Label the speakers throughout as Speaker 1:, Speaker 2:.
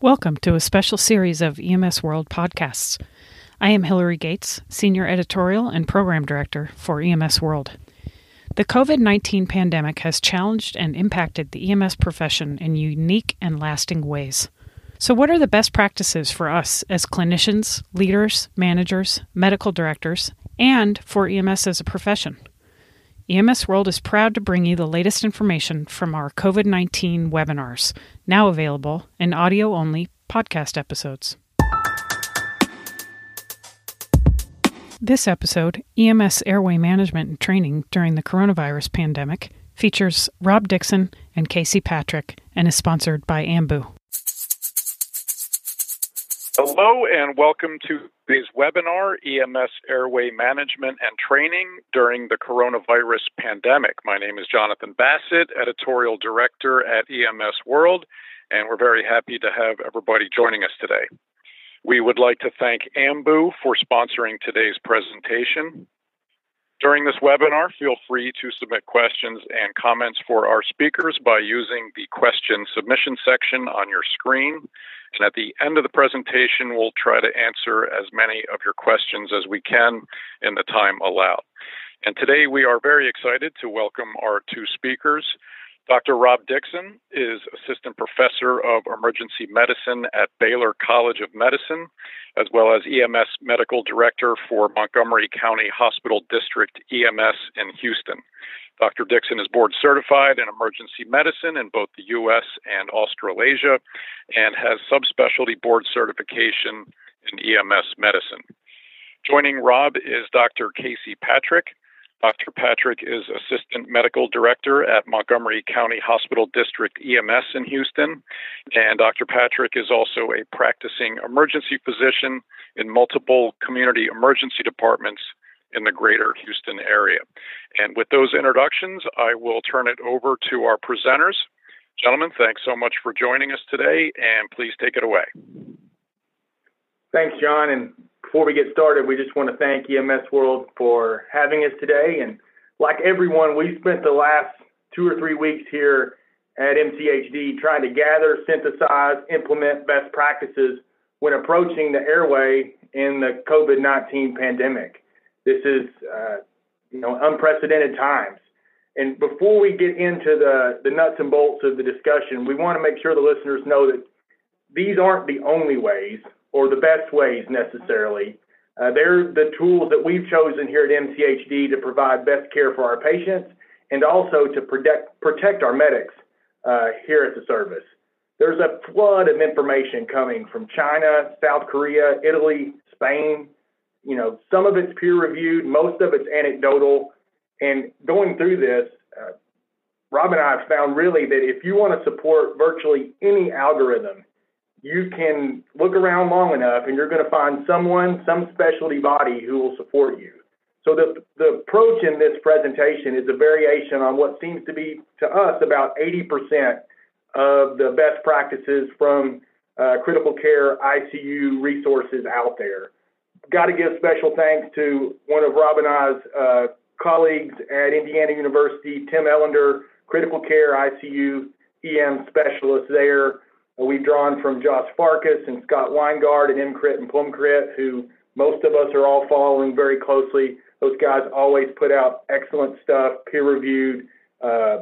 Speaker 1: Welcome to a special series of EMS World podcasts. I am Hillary Gates, Senior Editorial and Program Director for EMS World. The COVID 19 pandemic has challenged and impacted the EMS profession in unique and lasting ways. So, what are the best practices for us as clinicians, leaders, managers, medical directors, and for EMS as a profession? EMS World is proud to bring you the latest information from our COVID 19 webinars, now available in audio only podcast episodes. This episode, EMS Airway Management and Training During the Coronavirus Pandemic, features Rob Dixon and Casey Patrick and is sponsored by Ambu.
Speaker 2: Hello and welcome to today's webinar, EMS Airway Management and Training during the coronavirus pandemic. My name is Jonathan Bassett, Editorial Director at EMS World, and we're very happy to have everybody joining us today. We would like to thank Ambu for sponsoring today's presentation. During this webinar, feel free to submit questions and comments for our speakers by using the question submission section on your screen. And at the end of the presentation, we'll try to answer as many of your questions as we can in the time allowed. And today we are very excited to welcome our two speakers. Dr. Rob Dixon is Assistant Professor of Emergency Medicine at Baylor College of Medicine, as well as EMS Medical Director for Montgomery County Hospital District EMS in Houston. Dr. Dixon is board certified in emergency medicine in both the U.S. and Australasia and has subspecialty board certification in EMS medicine. Joining Rob is Dr. Casey Patrick. Dr. Patrick is Assistant Medical Director at Montgomery County Hospital District EMS in Houston. And Dr. Patrick is also a practicing emergency physician in multiple community emergency departments in the greater Houston area. And with those introductions, I will turn it over to our presenters. Gentlemen, thanks so much for joining us today, and please take it away.
Speaker 3: Thanks, John. And before we get started, we just want to thank EMS World for having us today. And like everyone, we spent the last two or three weeks here at MCHD trying to gather, synthesize, implement best practices when approaching the airway in the COVID 19 pandemic. This is, uh, you know, unprecedented times. And before we get into the, the nuts and bolts of the discussion, we want to make sure the listeners know that these aren't the only ways or the best ways necessarily. Uh, they're the tools that we've chosen here at MCHD to provide best care for our patients and also to protect, protect our medics uh, here at the service. There's a flood of information coming from China, South Korea, Italy, Spain, you know, some of it's peer reviewed, most of it's anecdotal. And going through this, uh, Rob and I have found really that if you want to support virtually any algorithm, you can look around long enough and you're going to find someone, some specialty body who will support you. So the, the approach in this presentation is a variation on what seems to be to us about 80% of the best practices from uh, critical care ICU resources out there got to give special thanks to one of Rob and I's uh, colleagues at Indiana University, Tim Ellender, critical care ICU EM specialist there. We've drawn from Josh Farkas and Scott Weingart and EMCrit and PulmCrit, who most of us are all following very closely. Those guys always put out excellent stuff, peer reviewed, uh,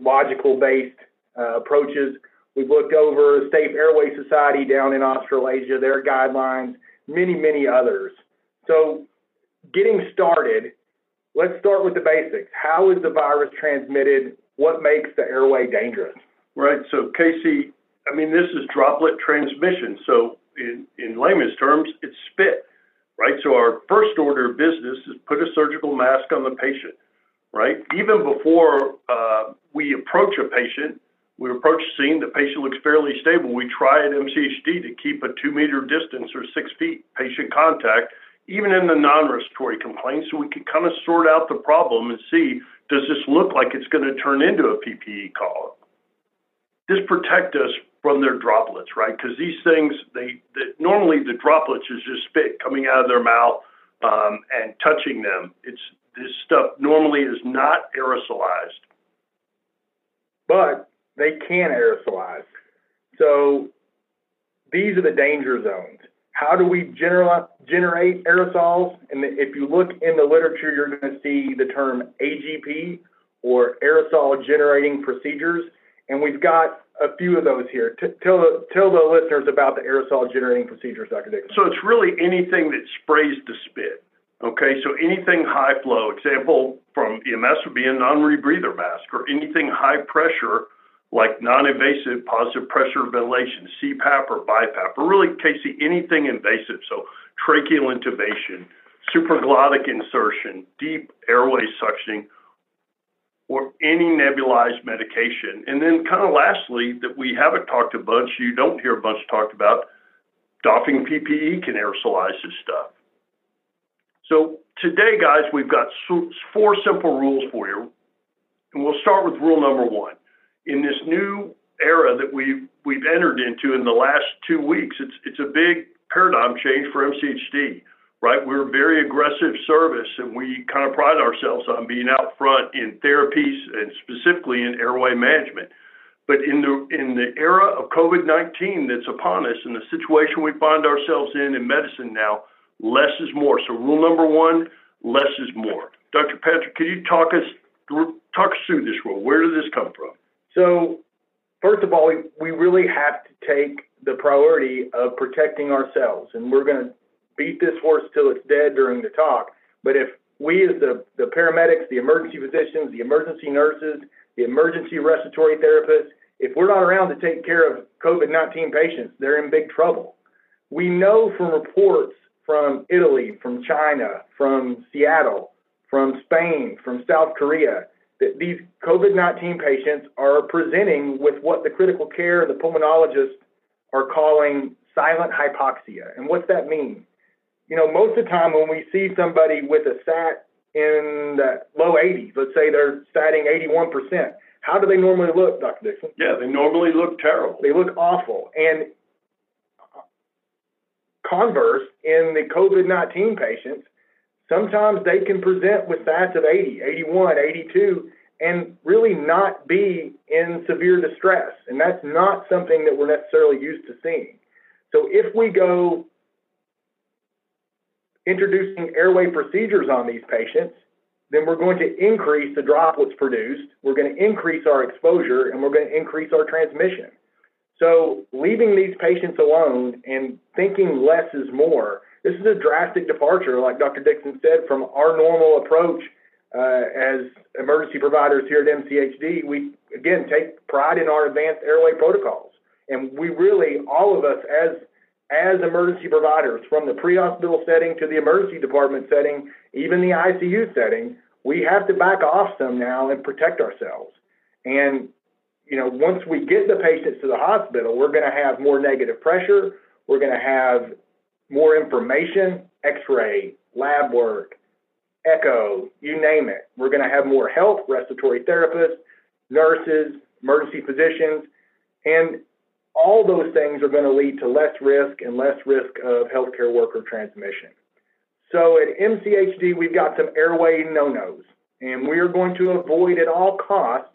Speaker 3: logical based uh, approaches. We've looked over Safe Airway Society down in Australasia, their guidelines many, many others. So, getting started, let's start with the basics. How is the virus transmitted? What makes the airway dangerous?
Speaker 4: Right. So, Casey, I mean, this is droplet transmission. So, in, in layman's terms, it's spit, right? So, our first order of business is put a surgical mask on the patient, right? Even before uh, we approach a patient, we approach the scene, the patient looks fairly stable. We try at MCHD to keep a two meter distance or six feet patient contact, even in the non respiratory complaints, so we can kind of sort out the problem and see does this look like it's going to turn into a PPE call? This protect us from their droplets, right? Because these things, they, they, normally the droplets is just spit coming out of their mouth um, and touching them. It's this stuff normally is not aerosolized.
Speaker 3: But they can aerosolize. So these are the danger zones. How do we general, generate aerosols? And if you look in the literature, you're going to see the term AGP or aerosol generating procedures. And we've got a few of those here. T- tell, the, tell the listeners about the aerosol generating procedures, Dr. Dixon.
Speaker 4: So it's really anything that sprays the spit. Okay, so anything high flow, example from EMS would be a non rebreather mask, or anything high pressure like non invasive positive pressure ventilation, CPAP or BiPAP, or really, Casey, anything invasive. So tracheal intubation, supraglottic insertion, deep airway suctioning, or any nebulized medication. And then, kind of lastly, that we haven't talked a bunch, you don't hear a bunch talked about, doffing PPE can aerosolize this stuff. So today, guys, we've got four simple rules for you. And we'll start with rule number one. In this new era that we've, we've entered into in the last two weeks, it's, it's a big paradigm change for MCHD, right? We're very aggressive service and we kind of pride ourselves on being out front in therapies and specifically in airway management. But in the in the era of COVID nineteen that's upon us, and the situation we find ourselves in in medicine now, less is more. So rule number one, less is more. Dr. Patrick, can you talk us through, talk us through this rule? Where did this come from?
Speaker 3: So, first of all, we, we really have to take the priority of protecting ourselves, and we're going to beat this horse till it's dead during the talk. But if we, as the, the paramedics, the emergency physicians, the emergency nurses, the emergency respiratory therapists, if we're not around to take care of COVID 19 patients, they're in big trouble. We know from reports from Italy, from China, from Seattle, from Spain, from South Korea, that these COVID 19 patients are presenting with what the critical care, the pulmonologists are calling silent hypoxia. And what's that mean? You know, most of the time when we see somebody with a SAT in the low 80s, let's say they're statting 81%, how do they normally look, Dr. Dixon?
Speaker 4: Yeah, they normally look terrible.
Speaker 3: They look awful. And Converse, in the COVID 19 patients, sometimes they can present with SATs of 80, 81, 82, and really not be in severe distress. And that's not something that we're necessarily used to seeing. So if we go introducing airway procedures on these patients, then we're going to increase the droplets produced, we're going to increase our exposure, and we're going to increase our transmission. So leaving these patients alone and thinking less is more, this is a drastic departure, like Dr. Dixon said, from our normal approach uh, as emergency providers here at MCHD. We, again, take pride in our advanced airway protocols. And we really, all of us as as emergency providers, from the pre-hospital setting to the emergency department setting, even the ICU setting, we have to back off some now and protect ourselves. And you know, once we get the patients to the hospital, we're going to have more negative pressure. We're going to have more information, x-ray, lab work, echo, you name it. We're going to have more help, respiratory therapists, nurses, emergency physicians, and all those things are going to lead to less risk and less risk of healthcare worker transmission. So at MCHD, we've got some airway no-nos, and we are going to avoid at all costs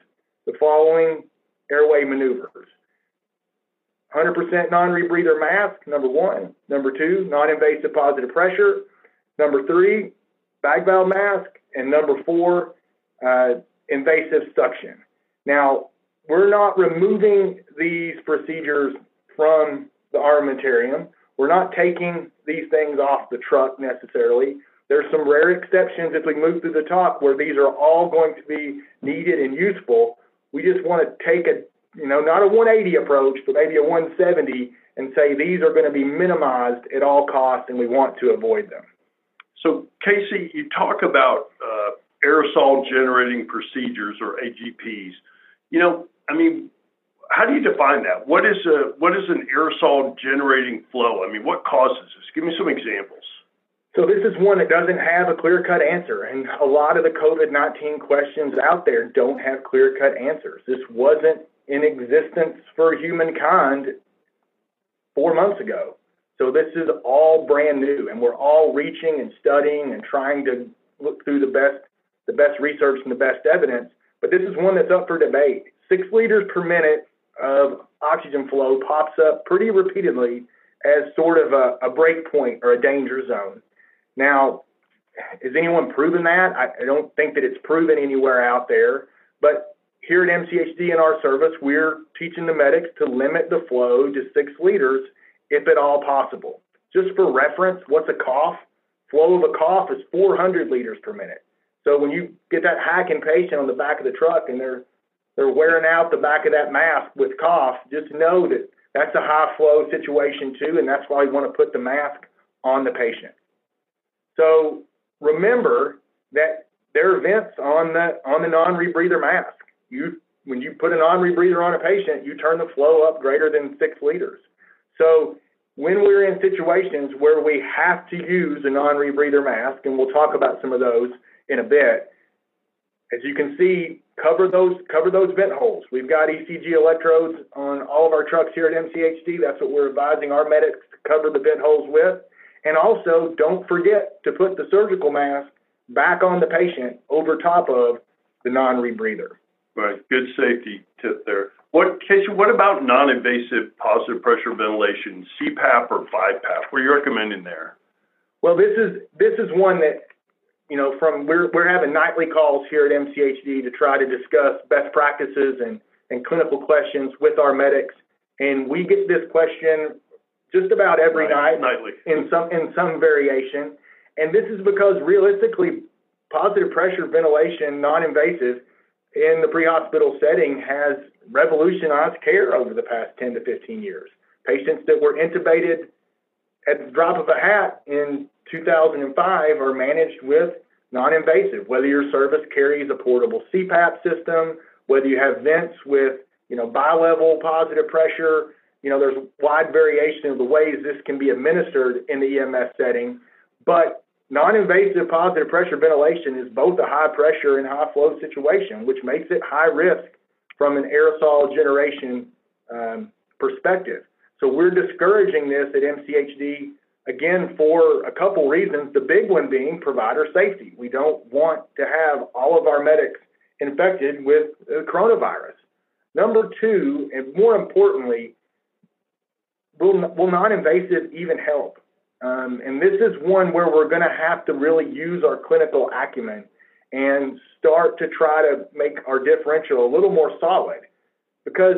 Speaker 3: the following airway maneuvers. 100% non-rebreather mask, number one. Number two, non-invasive positive pressure. Number three, bag valve mask. And number four, uh, invasive suction. Now, we're not removing these procedures from the armamentarium. We're not taking these things off the truck necessarily. There's some rare exceptions as we move through the talk where these are all going to be needed and useful, we just want to take a, you know, not a 180 approach, but maybe a 170 and say these are going to be minimized at all costs and we want to avoid them.
Speaker 4: So, Casey, you talk about uh, aerosol generating procedures or AGPs. You know, I mean, how do you define that? What is a what is an aerosol generating flow? I mean, what causes this? Give me some examples.
Speaker 3: So this is one that doesn't have a clear-cut answer, and a lot of the COVID-19 questions out there don't have clear-cut answers. This wasn't in existence for humankind four months ago. So this is all brand new, and we're all reaching and studying and trying to look through the best the best research and the best evidence. But this is one that's up for debate. Six liters per minute of oxygen flow pops up pretty repeatedly as sort of a, a break point or a danger zone. Now, is anyone proven that? I, I don't think that it's proven anywhere out there. But here at MCHD in our service, we're teaching the medics to limit the flow to six liters if at all possible. Just for reference, what's a cough? Flow of a cough is 400 liters per minute. So when you get that hacking patient on the back of the truck and they're they're wearing out the back of that mask with cough, just know that that's a high flow situation too, and that's why we want to put the mask on the patient. So remember that there are vents on the on the non-rebreather mask. You when you put a non-rebreather on a patient, you turn the flow up greater than six liters. So when we're in situations where we have to use a non-rebreather mask, and we'll talk about some of those in a bit, as you can see, cover those cover those vent holes. We've got ECG electrodes on all of our trucks here at MCHD. That's what we're advising our medics to cover the vent holes with. And also, don't forget to put the surgical mask back on the patient over top of the non-rebreather.
Speaker 4: Right. Good safety tip there. What Casey? What about non-invasive positive pressure ventilation, CPAP or BiPAP? What are you recommending there?
Speaker 3: Well, this is this is one that you know from we're we're having nightly calls here at MCHD to try to discuss best practices and and clinical questions with our medics, and we get this question just about every
Speaker 4: right.
Speaker 3: night
Speaker 4: nightly
Speaker 3: in some in some variation. And this is because realistically, positive pressure ventilation, non-invasive, in the pre-hospital setting has revolutionized care over the past 10 to 15 years. Patients that were intubated at the drop of a hat in 2005 are managed with non-invasive, whether your service carries a portable CPAP system, whether you have vents with, you know, bi-level positive pressure, you know, there's wide variation of the ways this can be administered in the EMS setting, but non-invasive positive pressure ventilation is both a high pressure and high flow situation, which makes it high risk from an aerosol generation um, perspective. So we're discouraging this at MCHD again for a couple reasons. The big one being provider safety. We don't want to have all of our medics infected with the coronavirus. Number two, and more importantly, will, will non-invasive even help? Um, and this is one where we're going to have to really use our clinical acumen and start to try to make our differential a little more solid. Because,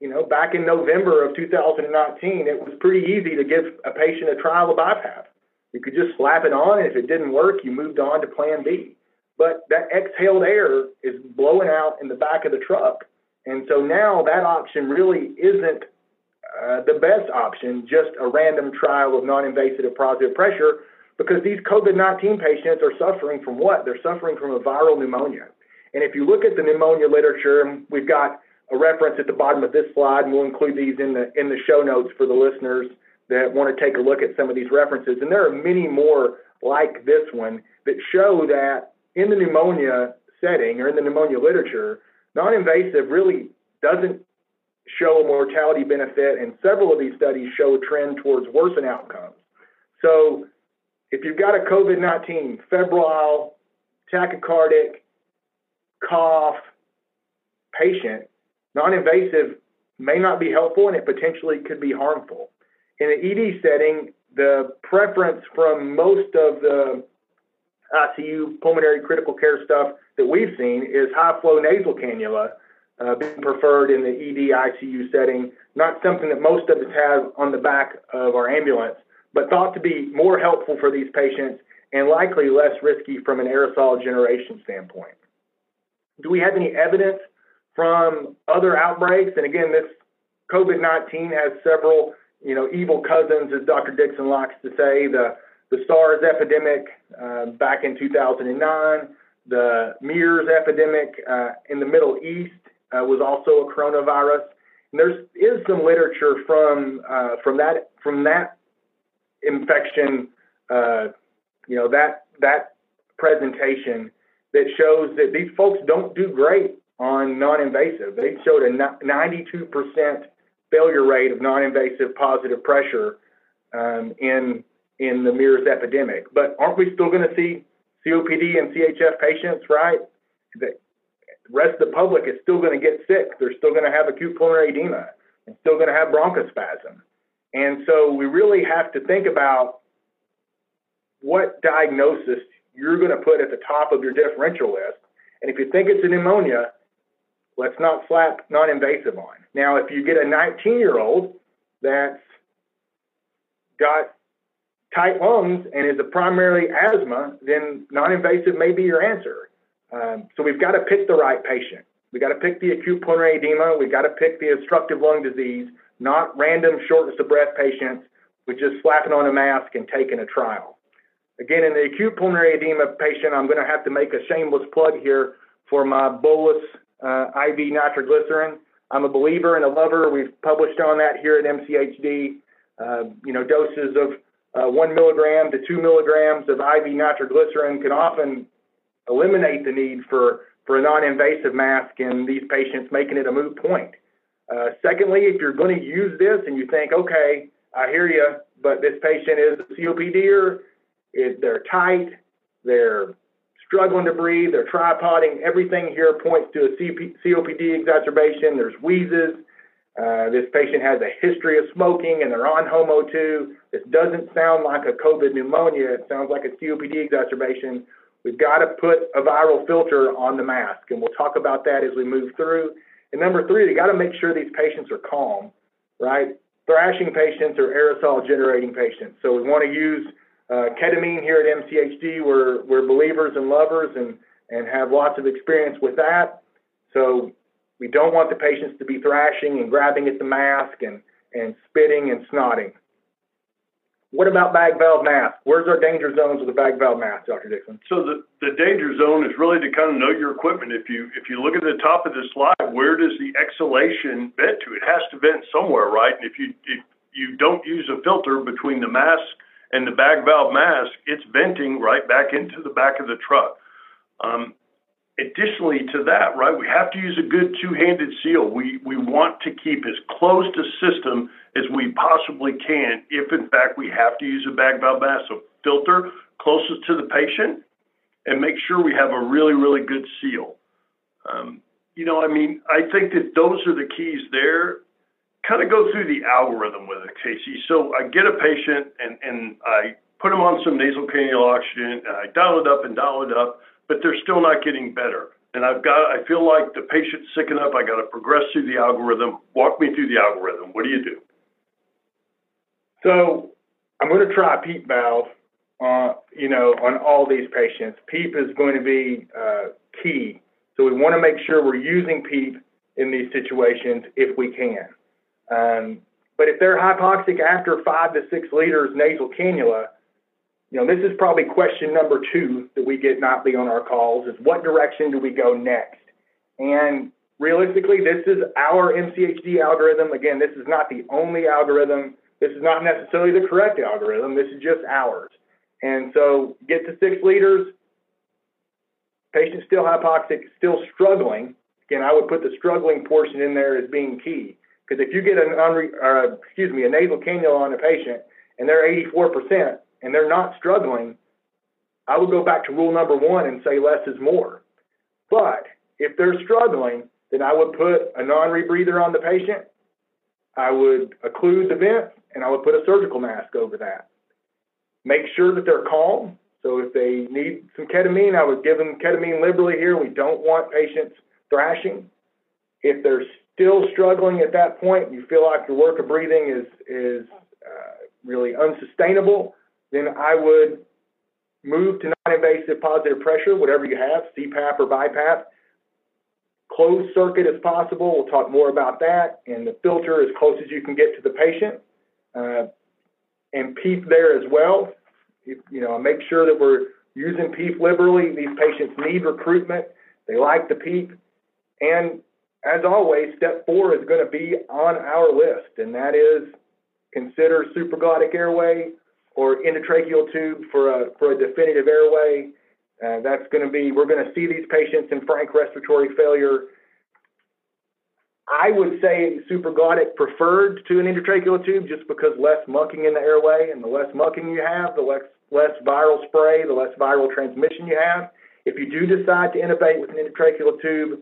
Speaker 3: you know, back in November of 2019, it was pretty easy to give a patient a trial of BiPAP. You could just slap it on, and if it didn't work, you moved on to plan B. But that exhaled air is blowing out in the back of the truck. And so now that option really isn't uh, the best option, just a random trial of non-invasive positive pressure, because these COVID-19 patients are suffering from what? They're suffering from a viral pneumonia. And if you look at the pneumonia literature, we've got a reference at the bottom of this slide, and we'll include these in the in the show notes for the listeners that want to take a look at some of these references. And there are many more like this one that show that in the pneumonia setting or in the pneumonia literature, non-invasive really doesn't show a mortality benefit, and several of these studies show a trend towards worsened outcomes. So, if you've got a COVID 19 febrile, tachycardic, cough patient, non invasive may not be helpful and it potentially could be harmful. In an ED setting, the preference from most of the ICU pulmonary critical care stuff that we've seen is high flow nasal cannula uh, being preferred in the ED ICU setting, not something that most of us have on the back of our ambulance, but thought to be more helpful for these patients and likely less risky from an aerosol generation standpoint. Do we have any evidence from other outbreaks? And again, this COVID 19 has several, you know, evil cousins, as Dr. Dixon likes to say. The, the SARS epidemic uh, back in 2009, the MERS epidemic uh, in the Middle East uh, was also a coronavirus. And there is some literature from uh, from that from that infection, uh, you know that that presentation that shows that these folks don't do great on non-invasive. They showed a 92% failure rate of non-invasive positive pressure um, in in the MERS epidemic. But aren't we still going to see COPD and CHF patients, right? The rest of the public is still going to get sick. They're still going to have acute pulmonary edema and still going to have bronchospasm. And so we really have to think about what diagnosis you're going to put at the top of your differential list. And if you think it's a pneumonia, let's not slap non invasive on. Now, if you get a 19 year old that's got tight lungs and is a primarily asthma, then non invasive may be your answer. Um, so we've got to pick the right patient. We've got to pick the acute pulmonary edema. We've got to pick the obstructive lung disease, not random shortness of breath patients with just slapping on a mask and taking a trial. Again, in the acute pulmonary edema patient, I'm going to have to make a shameless plug here for my bolus uh, IV nitroglycerin. I'm a believer and a lover. We've published on that here at MCHD. Uh, you know, doses of uh, one milligram to two milligrams of IV nitroglycerin can often eliminate the need for, for a non-invasive mask in these patients, making it a moot point. Uh, secondly, if you're going to use this and you think, okay, I hear you, but this patient is a COPD, it, they're tight, they're struggling to breathe, they're tripoding, everything here points to a COPD exacerbation. There's wheezes. Uh, this patient has a history of smoking and they're on home O2. This doesn't sound like a COVID pneumonia. It sounds like a COPD exacerbation. We've got to put a viral filter on the mask, and we'll talk about that as we move through. And number three, they got to make sure these patients are calm, right? Thrashing patients are aerosol generating patients. So we want to use uh, ketamine here at MCHD. We're, we're believers and lovers and, and have lots of experience with that. So we don't want the patients to be thrashing and grabbing at the mask and, and spitting and snotting. What about bag valve mask? Where's our danger zones with the bag valve mask, Dr. Dixon?
Speaker 4: So the, the danger zone is really to kind of know your equipment. If you if you look at the top of the slide, where does the exhalation vent to? It has to vent somewhere, right? And if you if you don't use a filter between the mask and the bag valve mask, it's venting right back into the back of the truck. Um, additionally to that, right, we have to use a good two-handed seal. We we want to keep as close to system as we possibly can if in fact we have to use a bag valve mask. So filter closest to the patient and make sure we have a really, really good seal. Um, you know, I mean, I think that those are the keys there. Kind of go through the algorithm with it, Casey. So I get a patient and, and I put them on some nasal cannula oxygen and I dial it up and dial it up but they're still not getting better. And I've got, I feel like the patient's sick enough. I got to progress through the algorithm. Walk me through the algorithm. What do you do?
Speaker 3: So I'm going to try PEEP valve, uh, you know, on all these patients. PEEP is going to be uh, key. So we want to make sure we're using PEEP in these situations if we can. Um, but if they're hypoxic after five to six liters nasal cannula, you know, this is probably question number two that we get nightly on our calls is what direction do we go next? And realistically, this is our MCHD algorithm. Again, this is not the only algorithm. This is not necessarily the correct algorithm. This is just ours. And so get to six liters, patient still hypoxic, still struggling. Again, I would put the struggling portion in there as being key. Because if you get an unre- uh, excuse me, a nasal cannula on a patient and they're 84%, and they're not struggling, I would go back to rule number one and say less is more. But if they're struggling, then I would put a non rebreather on the patient. I would occlude the vent and I would put a surgical mask over that. Make sure that they're calm. So if they need some ketamine, I would give them ketamine liberally here. We don't want patients thrashing. If they're still struggling at that point, you feel like your work of breathing is is uh, really unsustainable, then I would move to non-invasive positive pressure, whatever you have, CPAP or BiPAP. Closed circuit as possible. We'll talk more about that. And the filter as close as you can get to the patient. Uh, and PEEP there as well. If, you know, make sure that we're using PEEP liberally. These patients need recruitment. They like the PEEP. And as always, step four is going to be on our list, and that is consider supraglottic airway or endotracheal tube for a, for a definitive airway. Uh, that's going to be, we're going to see these patients in frank respiratory failure. I would say supraglottic preferred to an endotracheal tube just because less mucking in the airway, and the less mucking you have, the less, less viral spray, the less viral transmission you have. If you do decide to intubate with an endotracheal tube,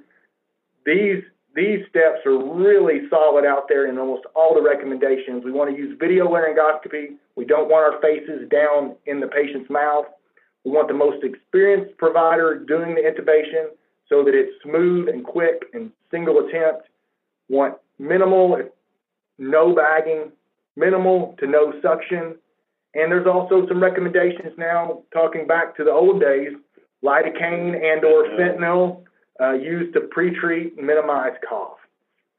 Speaker 3: these these steps are really solid out there in almost all the recommendations. We want to use video laryngoscopy. We don't want our faces down in the patient's mouth. We want the most experienced provider doing the intubation so that it's smooth and quick and single attempt. Want minimal, no bagging, minimal to no suction. And there's also some recommendations now, talking back to the old days, lidocaine and or fentanyl uh, used to pre-treat minimize cough.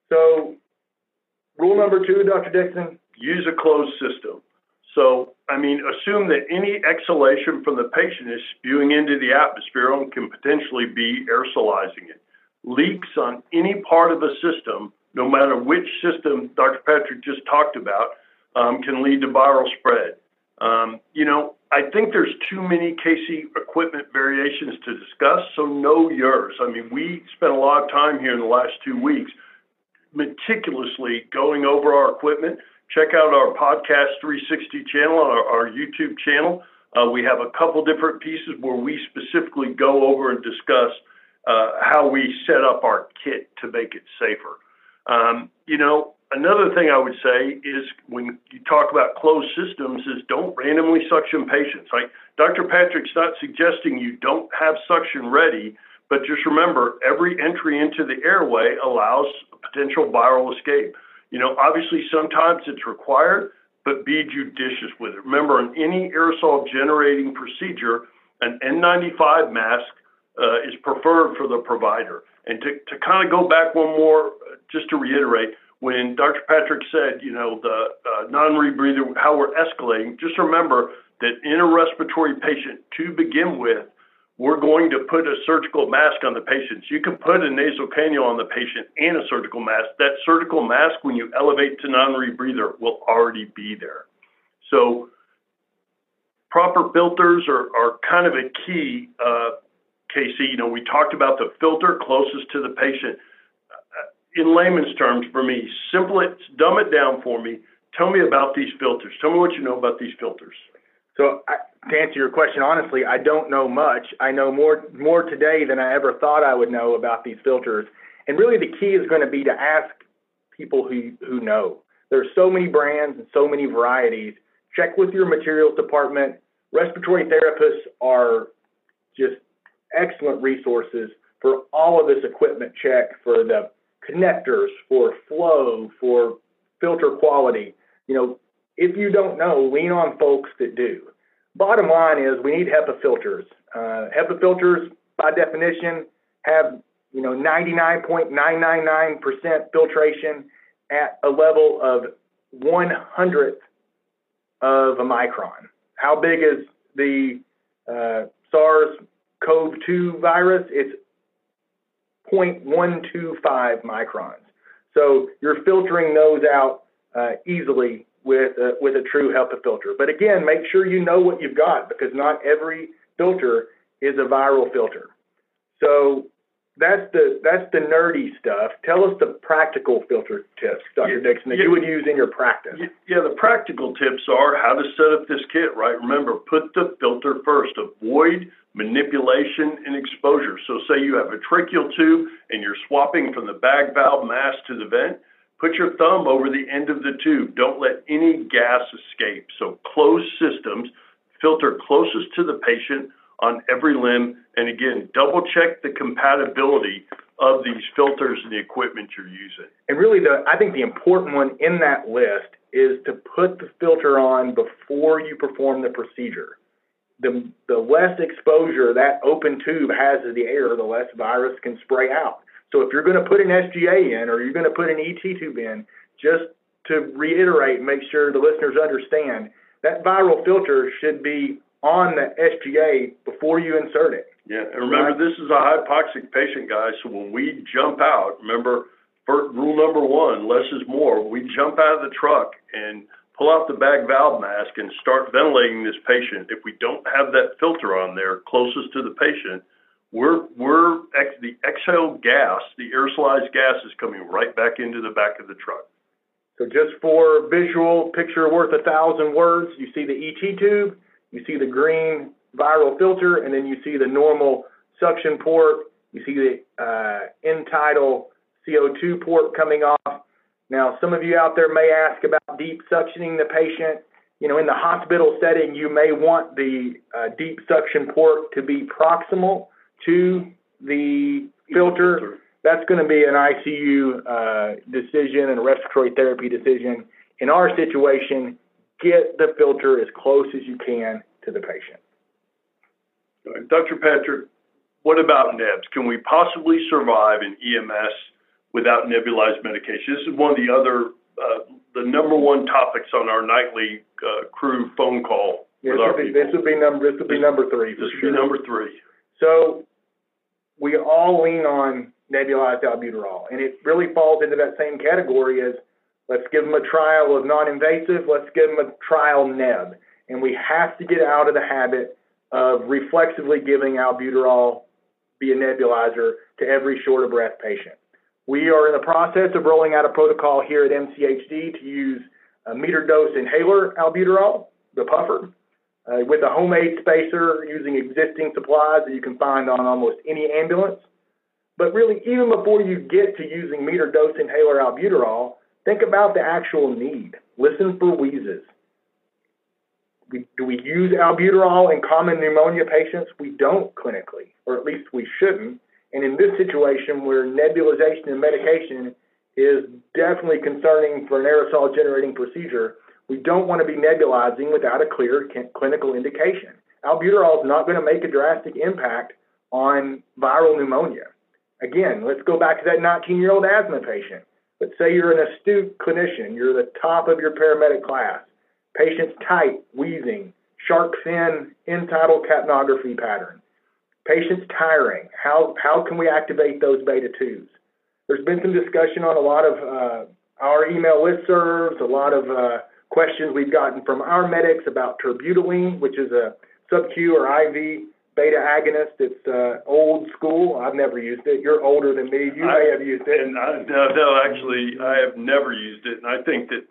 Speaker 3: So rule number two, Dr. Dixon?
Speaker 4: Use a closed system. So, I mean, assume that any exhalation from the patient is spewing into the atmosphere and can potentially be aerosolizing it. Leaks on any part of the system, no matter which system Dr. Patrick just talked about, um, can lead to viral spread. Um, you know, I think there's too many Casey equipment variations to discuss, so know yours. I mean, we spent a lot of time here in the last two weeks meticulously going over our equipment. Check out our Podcast 360 channel, our, our YouTube channel. Uh, we have a couple different pieces where we specifically go over and discuss uh, how we set up our kit to make it safer. Um, you know, another thing I would say is when you talk about closed systems is don't randomly suction patients. Like Dr. Patrick's not suggesting you don't have suction ready, but just remember every entry into the airway allows a potential viral escape. You know, obviously sometimes it's required, but be judicious with it. Remember, in any aerosol generating procedure, an N95 mask uh, is preferred for the provider. And to, to kind of go back one more, just to reiterate, when Dr. Patrick said, you know, the uh, non-rebreather, how we're escalating, just remember that in a respiratory patient to begin with, we're going to put a surgical mask on the patient. So you can put a nasal cannula on the patient and a surgical mask. That surgical mask, when you elevate to non-rebreather, will already be there. So proper filters are, are kind of a key, uh, Casey. You know, we talked about the filter closest to the patient in layman's terms for me, simple it, dumb it down for me. Tell me about these filters. Tell me what you know about these filters.
Speaker 3: So, I, to answer your question honestly, I don't know much. I know more more today than I ever thought I would know about these filters. And really, the key is going to be to ask people who who know. There's so many brands and so many varieties. Check with your materials department. Respiratory therapists are just excellent resources for all of this equipment check for the connectors, for flow, for filter quality. You know, if you don't know, lean on folks that do. Bottom line is we need HEPA filters. Uh, HEPA filters, by definition, have you know 99.999% filtration at a level of one hundredth of a micron. How big is the uh, SARS-CoV-2 virus? It's 0.125 microns. So you're filtering those out uh, easily with a, with a true HEPA filter. But again, make sure you know what you've got because not every filter is a viral filter. So that's the that's the nerdy stuff. Tell us the practical filter tips, Dr. Yeah, Dixon, that yeah, you would use in your practice.
Speaker 4: Yeah, the practical tips are how to set up this kit, right? Remember, put the filter first. Avoid manipulation and exposure. So, say you have a tracheal tube and you're swapping from the bag valve mask to the vent. Put your thumb over the end of the tube. Don't let any gas escape. So, closed systems filter closest to the patient on every limb. And again, double check the compatibility of these filters and the equipment you're using.
Speaker 3: And really, the I think the important one in that list is to put the filter on before you perform the procedure. The, the less exposure that open tube has to the air, the less virus can spray out. So if you're going to put an SGA in or you're going to put an ET tube in, just to reiterate, make sure the listeners understand that viral filter should be on the SGA before you insert it.
Speaker 4: Yeah, and remember right? this is a hypoxic patient, guys. So when we jump out, remember rule number one: less is more. We jump out of the truck and pull out the bag valve mask and start ventilating this patient. If we don't have that filter on there closest to the patient, we're we're the exhaled gas, the aerosolized gas, is coming right back into the back of the truck.
Speaker 3: So just for visual picture worth a thousand words, you see the ET tube you see the green viral filter, and then you see the normal suction port. You see the uh, end tidal CO2 port coming off. Now, some of you out there may ask about deep suctioning the patient. You know, in the hospital setting, you may want the uh, deep suction port to be proximal to the filter. That's going to be an ICU uh, decision and a respiratory therapy decision. In our situation, get the filter as close as you can to the patient.
Speaker 4: Dr. Patrick, what about nebs? Can we possibly survive in EMS without nebulized medication? This is one of the other, uh, the number one topics on our nightly uh, crew phone call
Speaker 3: yeah,
Speaker 4: with
Speaker 3: this
Speaker 4: our
Speaker 3: would be,
Speaker 4: people.
Speaker 3: This would be number. This would be number three.
Speaker 4: This would be number three.
Speaker 3: So we all lean on nebulized albuterol, and it really falls into that same category as let's give them a trial of non-invasive, let's give them a trial neb, and we have to get out of the habit of reflexively giving albuterol via nebulizer to every short of breath patient. We are in the process of rolling out a protocol here at MCHD to use a meter dose inhaler albuterol, the puffer, uh, with a homemade spacer using existing supplies that you can find on almost any ambulance. But really, even before you get to using meter dose inhaler albuterol, think about the actual need. Listen for wheezes. We, do we use albuterol in common pneumonia patients? We don't clinically, or at least we shouldn't. And in this situation where nebulization and medication is definitely concerning for an aerosol generating procedure, we don't want to be nebulizing without a clear clinical indication. Albuterol is not going to make a drastic impact on viral pneumonia. Again, let's go back to that 19 year old asthma patient. Let's say you're an astute clinician, you're the top of your paramedic class. Patient's tight, wheezing, shark fin end-tidal capnography pattern. Patient's tiring. How, how can we activate those beta 2s? There's been some discussion on a lot of uh, our email listservs, a lot of uh, questions we've gotten from our medics about terbutaline, which is a sub-Q or IV beta agonist. It's uh, old school. I've never used it. You're older than me. You
Speaker 4: I-
Speaker 3: may have used it.
Speaker 4: And I, no, no, actually, I have never used it. And I think that,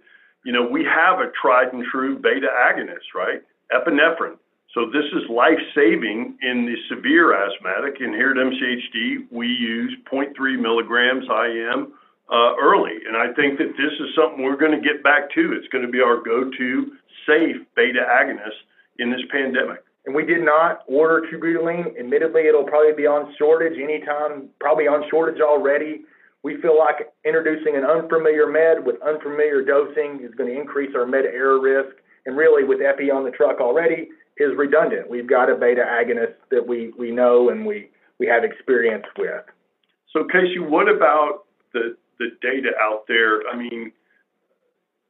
Speaker 4: you know, we have a tried and true beta agonist, right? Epinephrine. So this is life saving in the severe asthmatic. And here at MCHD, we use 0.3 milligrams IM uh, early. And I think that this is something we're going to get back to. It's going to be our go to safe beta agonist in this pandemic.
Speaker 3: and we did not order terbutaline. Admittedly, it'll probably be on shortage anytime, probably on shortage already. We feel like introducing an unfamiliar med with unfamiliar dosing is going to increase our med error risk. And really, with Epi on the truck already, is redundant. We've got a beta agonist that we, we know and we, we have experience with.
Speaker 4: So, Casey, what about the the data out there? I mean,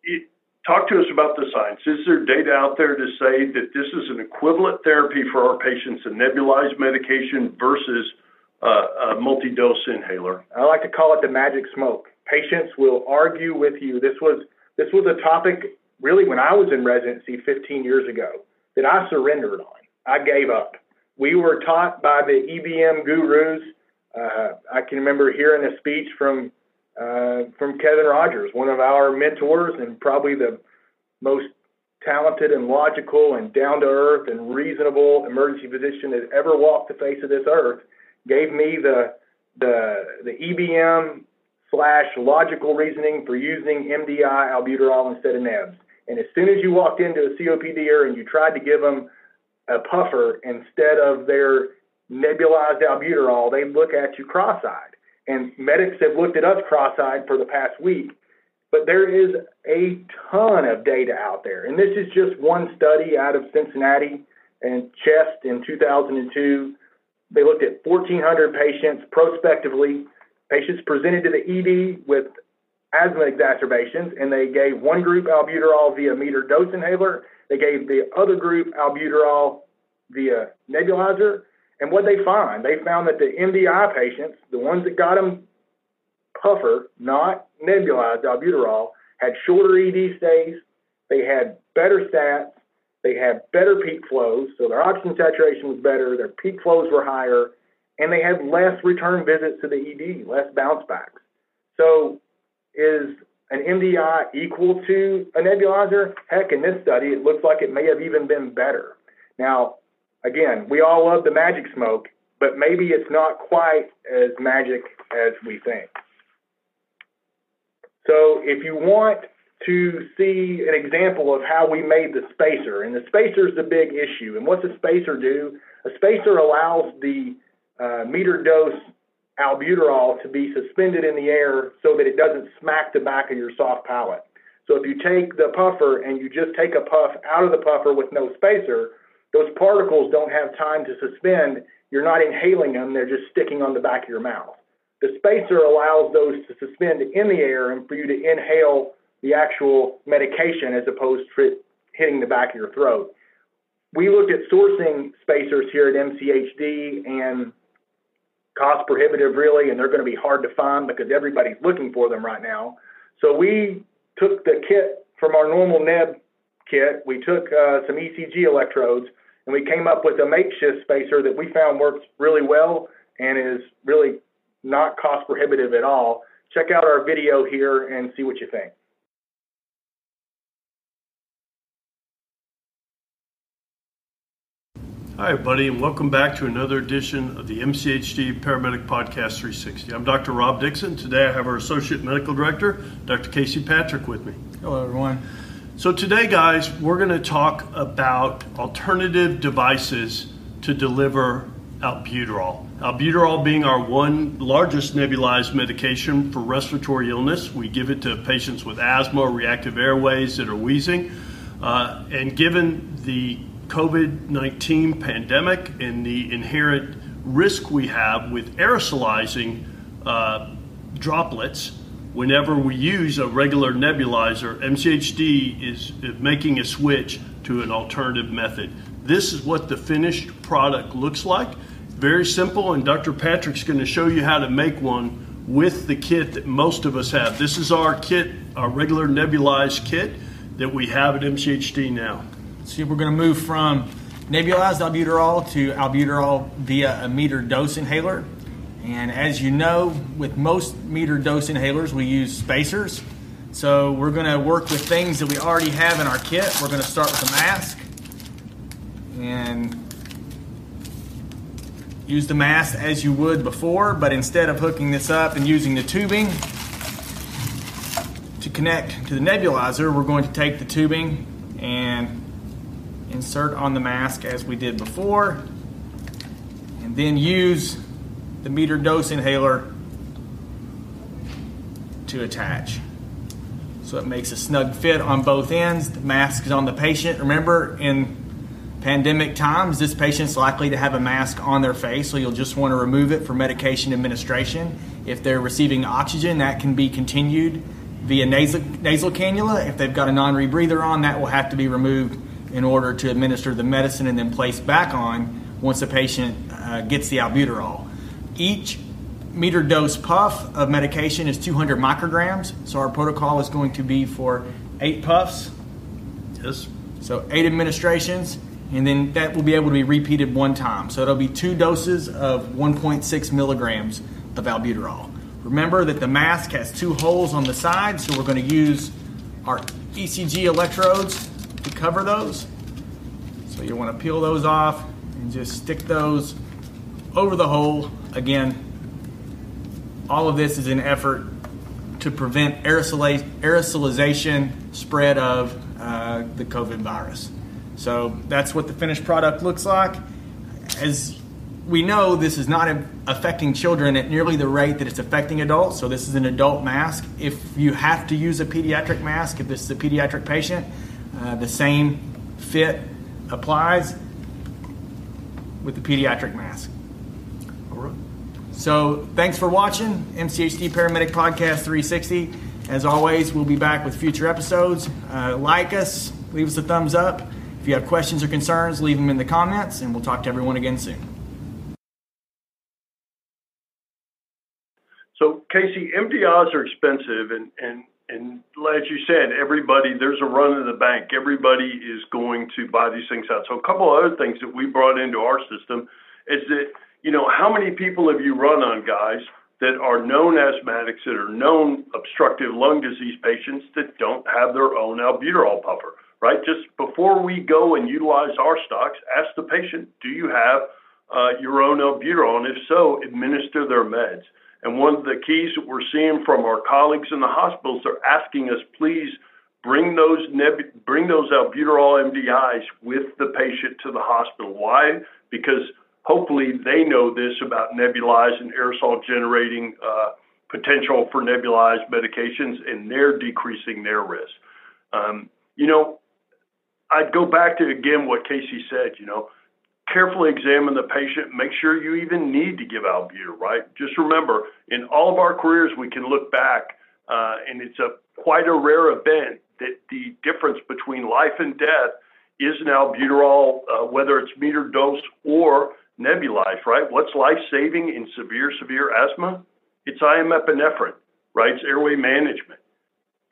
Speaker 4: it, talk to us about the science. Is there data out there to say that this is an equivalent therapy for our patients, a nebulized medication versus uh, a multi-dose inhaler?
Speaker 3: I like to call it the magic smoke. Patients will argue with you. This was this was a topic really when I was in residency 15 years ago that I surrendered on. I gave up. We were taught by the EBM gurus. Uh, I can remember hearing a speech from uh, from Kevin Rogers, one of our mentors, and probably the most talented and logical and down to earth and reasonable emergency physician that ever walked the face of this earth. Gave me the the the EBM slash logical reasoning for using MDI albuterol instead of NEBS. And as soon as you walked into a COPD and you tried to give them a puffer instead of their nebulized albuterol, they look at you cross-eyed. And medics have looked at us cross-eyed for the past week, but there is a ton of data out there. And this is just one study out of Cincinnati and CHEST in 2002. They looked at 1,400 patients prospectively. Patients presented to the ED with asthma exacerbations, and they gave one group albuterol via meter dose inhaler. They gave the other group albuterol via nebulizer. And what they find, they found that the MDI patients, the ones that got them puffer, not nebulized albuterol, had shorter ED stays. They had better stats. They had better peak flows, so their oxygen saturation was better. Their peak flows were higher, and they had less return visits to the ED, less bounce backs. So is an MDI equal to a nebulizer? Heck, in this study, it looks like it may have even been better. Now, again, we all love the magic smoke, but maybe it's not quite as magic as we think.
Speaker 5: So if you want to see an example of how we made the spacer, and the spacer is the big issue. And what's a spacer do? A spacer allows the uh, meter dose albuterol to be suspended in the air so that it doesn't smack the back of your soft palate. So if you take the puffer and you just take a puff out of the puffer with no spacer, those particles don't have time to suspend. You're not inhaling them, they're just sticking on the back of your mouth. The spacer allows those to suspend in the air and for you to inhale the actual medication as opposed to hitting the back of your throat. We looked at sourcing spacers here at MCHD and cost prohibitive really, and they're going to be hard to find because everybody's looking for them right now. So we took the kit from our normal neb kit. We took uh, some ECG electrodes and we came up with a makeshift spacer that we found works really well and is really not cost prohibitive at all. Check out our video here and see what you think.
Speaker 4: Hi, everybody, and welcome back to another edition of the MCHD Paramedic Podcast 360. I'm Dr. Rob Dixon. Today I have our Associate Medical Director, Dr. Casey Patrick, with me.
Speaker 3: Hello, everyone.
Speaker 4: So, today, guys, we're going to talk about alternative devices to deliver albuterol. Albuterol being our one largest nebulized medication for respiratory illness. We give it to patients with asthma reactive airways that are wheezing. Uh, and given the COVID 19 pandemic and the inherent risk we have with aerosolizing uh, droplets whenever we use a regular nebulizer, MCHD is making a switch to an alternative method. This is what the finished product looks like. Very simple, and Dr. Patrick's going to show you how to make one with the kit that most of us have. This is our kit, our regular nebulized kit that we have at MCHD now.
Speaker 3: So we're going to move from nebulized albuterol to albuterol via a meter dose inhaler. And as you know, with most meter dose inhalers, we use spacers. So we're going to work with things that we already have in our kit. We're going to start with a mask and use the mask as you would before, but instead of hooking this up and using the tubing to connect to the nebulizer, we're going to take the tubing and insert on the mask as we did before, and then use the meter dose inhaler to attach. So it makes a snug fit on both ends. The mask is on the patient. Remember, in pandemic times, this patient's likely to have a mask on their face, so you'll just want to remove it for medication administration. If they're receiving oxygen, that can be continued via nasal, nasal cannula. If they've got a non rebreather on, that will have to be removed in order to administer the medicine and then place back on once the patient uh, gets the albuterol. Each meter dose puff of medication is 200 micrograms, so our protocol is going to be for eight puffs.
Speaker 4: Yes.
Speaker 3: So eight administrations, and then that will be able to be repeated one time. So it'll be two doses of 1.6 milligrams of albuterol. Remember that the mask has two holes on the side, so we're going to use our ECG electrodes to cover those. So you want to peel those off and just stick those over the hole. Again, all of this is an effort to prevent aerosolization spread of uh, the COVID virus. So that's what the finished product looks like. As we know, this is not affecting children at nearly the rate that it's affecting adults. So this is an adult mask. If you have to use a pediatric mask, if this is a pediatric patient, uh, the same fit applies with the pediatric mask. All right. So thanks for watching MCHD Paramedic Podcast 360. As always, we'll be back with future episodes. Uh, like us, leave us a thumbs up. If you have questions or concerns, leave them in the comments, and we'll talk to everyone again soon.
Speaker 4: So, Casey, MDIs are expensive, and, and and as you said, everybody there's a run in the bank. Everybody is going to buy these things out. So a couple of other things that we brought into our system is that you know how many people have you run on guys that are known asthmatics that are known obstructive lung disease patients that don't have their own albuterol puffer, right? Just before we go and utilize our stocks, ask the patient, do you have uh, your own albuterol, and if so, administer their meds. And one of the keys that we're seeing from our colleagues in the hospitals, they're asking us, please bring those neb- bring those albuterol MDIs with the patient to the hospital. Why? Because hopefully they know this about nebulized and aerosol generating uh, potential for nebulized medications, and they're decreasing their risk. Um, you know, I'd go back to again what Casey said. You know, carefully examine the patient. Make sure you even need to give albuterol. Right? Just remember, in all of our careers, we can look back, uh, and it's a quite a rare event that the difference between life and death is an albuterol, uh, whether it's meter dose or nebulized, right? What's life saving in severe, severe asthma? It's IM epinephrine, right? It's airway management.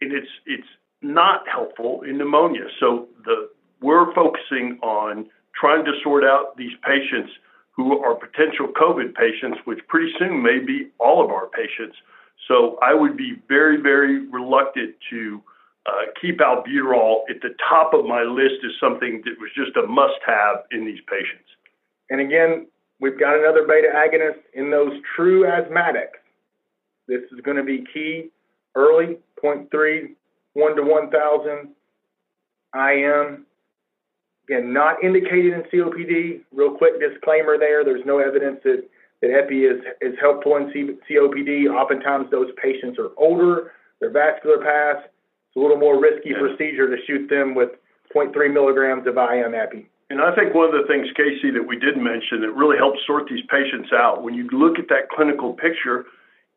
Speaker 4: And it's it's not helpful in pneumonia. So the we're focusing on trying to sort out these patients who are potential COVID patients, which pretty soon may be all of our patients. So I would be very, very reluctant to uh, keep albuterol at the top of my list as something that was just a must have in these patients.
Speaker 3: And again, we've got another beta agonist in those true asthmatics. This is going to be key early, 0.3, 1 to 1,000 IM. Again, not indicated in COPD. Real quick disclaimer there there's no evidence that, that epi is, is helpful in COPD. Oftentimes, those patients are older, their vascular path. It's a little more risky yeah. procedure to shoot them with 0.3 milligrams of IM epi.
Speaker 4: And I think one of the things, Casey, that we did mention that really helps sort these patients out, when you look at that clinical picture,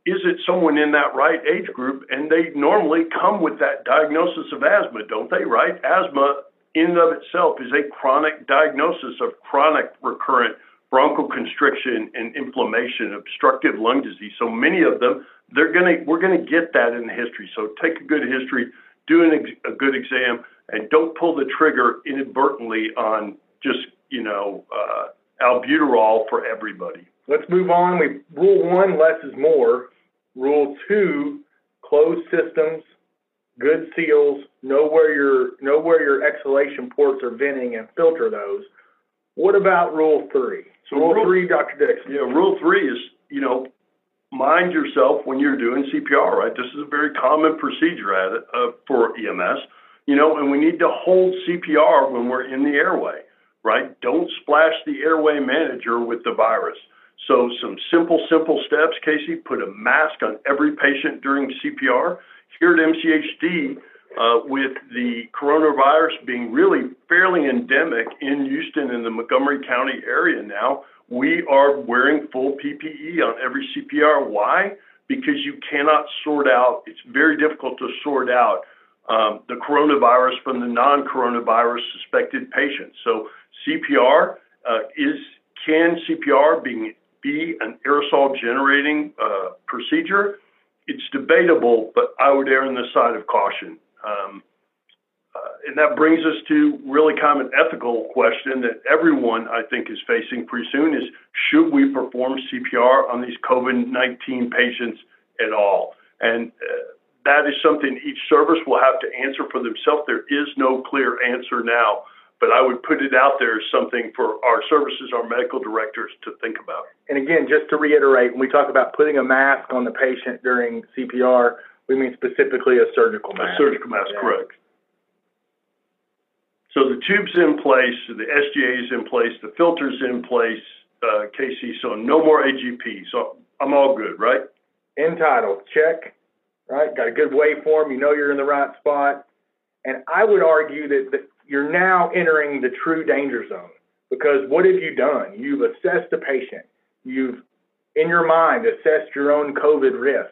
Speaker 4: is it someone in that right age group? And they normally come with that diagnosis of asthma, don't they, right? Asthma in and of itself is a chronic diagnosis of chronic recurrent bronchoconstriction and inflammation, obstructive lung disease. So many of them, they're gonna, we're gonna get that in the history. So take a good history, do an, a good exam, and don't pull the trigger inadvertently on just you know uh, albuterol for everybody.
Speaker 3: Let's move on. We rule one: less is more. Rule two: closed systems, good seals. Know where your know where your exhalation ports are venting and filter those. What about rule three? So rule, rule three, Dr. Dixon.
Speaker 4: Yeah, rule three is you know mind yourself when you're doing CPR. Right, this is a very common procedure at uh, for EMS. You know, and we need to hold CPR when we're in the airway right? Don't splash the airway manager with the virus. So, some simple, simple steps, Casey put a mask on every patient during CPR. Here at MCHD, uh, with the coronavirus being really fairly endemic in Houston and the Montgomery County area now, we are wearing full PPE on every CPR. Why? Because you cannot sort out, it's very difficult to sort out um, the coronavirus from the non coronavirus suspected patients. So CPR uh, is can CPR being be an aerosol generating uh, procedure? It's debatable, but I would err on the side of caution. Um, uh, and that brings us to really kind of an ethical question that everyone I think is facing pretty soon is should we perform CPR on these COVID 19 patients at all? And uh, that is something each service will have to answer for themselves. There is no clear answer now but I would put it out there as something for our services, our medical directors to think about.
Speaker 3: And again, just to reiterate, when we talk about putting a mask on the patient during CPR, we mean specifically a surgical mask.
Speaker 4: A surgical mask, yeah. correct. So the tube's in place, the SGA is in place, the filter's in place, uh, Casey, so no more AGP. So I'm all good, right?
Speaker 3: End-tidal, check, right? Got a good waveform, you know you're in the right spot. And I would argue that, that you're now entering the true danger zone because what have you done? You've assessed the patient. You've, in your mind, assessed your own COVID risk.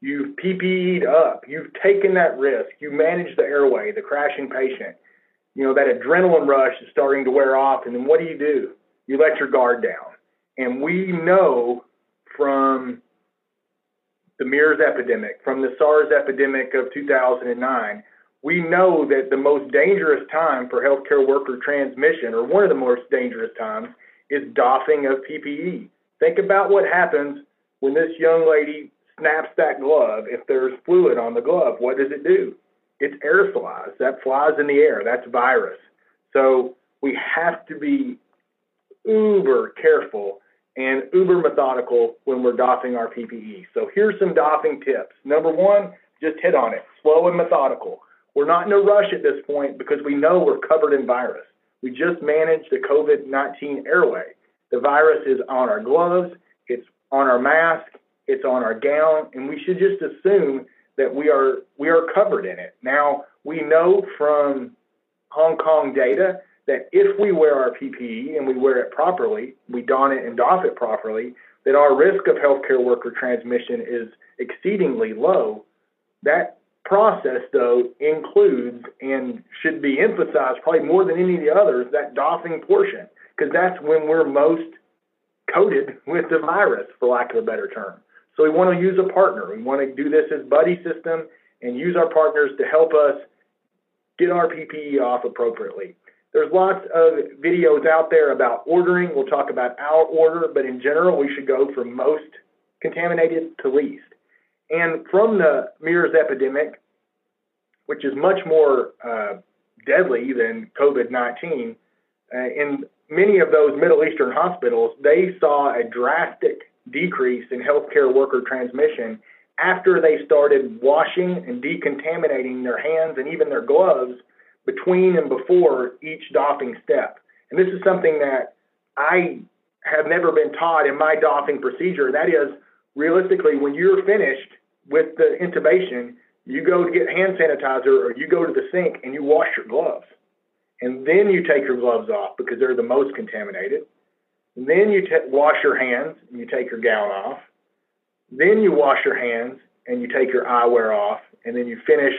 Speaker 3: You've PPE'd up. You've taken that risk. You manage the airway, the crashing patient. You know, that adrenaline rush is starting to wear off. And then what do you do? You let your guard down. And we know from the MERS epidemic, from the SARS epidemic of 2009, we know that the most dangerous time for healthcare worker transmission, or one of the most dangerous times, is doffing of PPE. Think about what happens when this young lady snaps that glove. If there's fluid on the glove, what does it do? It's aerosolized. That flies in the air. That's virus. So we have to be uber careful and uber methodical when we're doffing our PPE. So here's some doffing tips. Number one, just hit on it, slow and methodical. We're not in a rush at this point because we know we're covered in virus. We just managed the COVID 19 airway. The virus is on our gloves, it's on our mask, it's on our gown, and we should just assume that we are we are covered in it. Now we know from Hong Kong data that if we wear our PPE and we wear it properly, we don it and doff it properly, that our risk of healthcare worker transmission is exceedingly low. That process, though, includes and should be emphasized probably more than any of the others that doffing portion, because that's when we're most coated with the virus, for lack of a better term. So we want to use a partner. We want to do this as buddy system and use our partners to help us get our PPE off appropriately. There's lots of videos out there about ordering. We'll talk about our order, but in general, we should go from most contaminated to least. And from the MERS epidemic, which is much more uh, deadly than COVID 19, uh, in many of those Middle Eastern hospitals, they saw a drastic decrease in healthcare worker transmission after they started washing and decontaminating their hands and even their gloves between and before each doffing step. And this is something that I have never been taught in my doffing procedure. That is, realistically, when you're finished with the intubation, you go to get hand sanitizer or you go to the sink and you wash your gloves. And then you take your gloves off because they're the most contaminated. And then you t- wash your hands and you take your gown off. Then you wash your hands and you take your eyewear off. And then you finish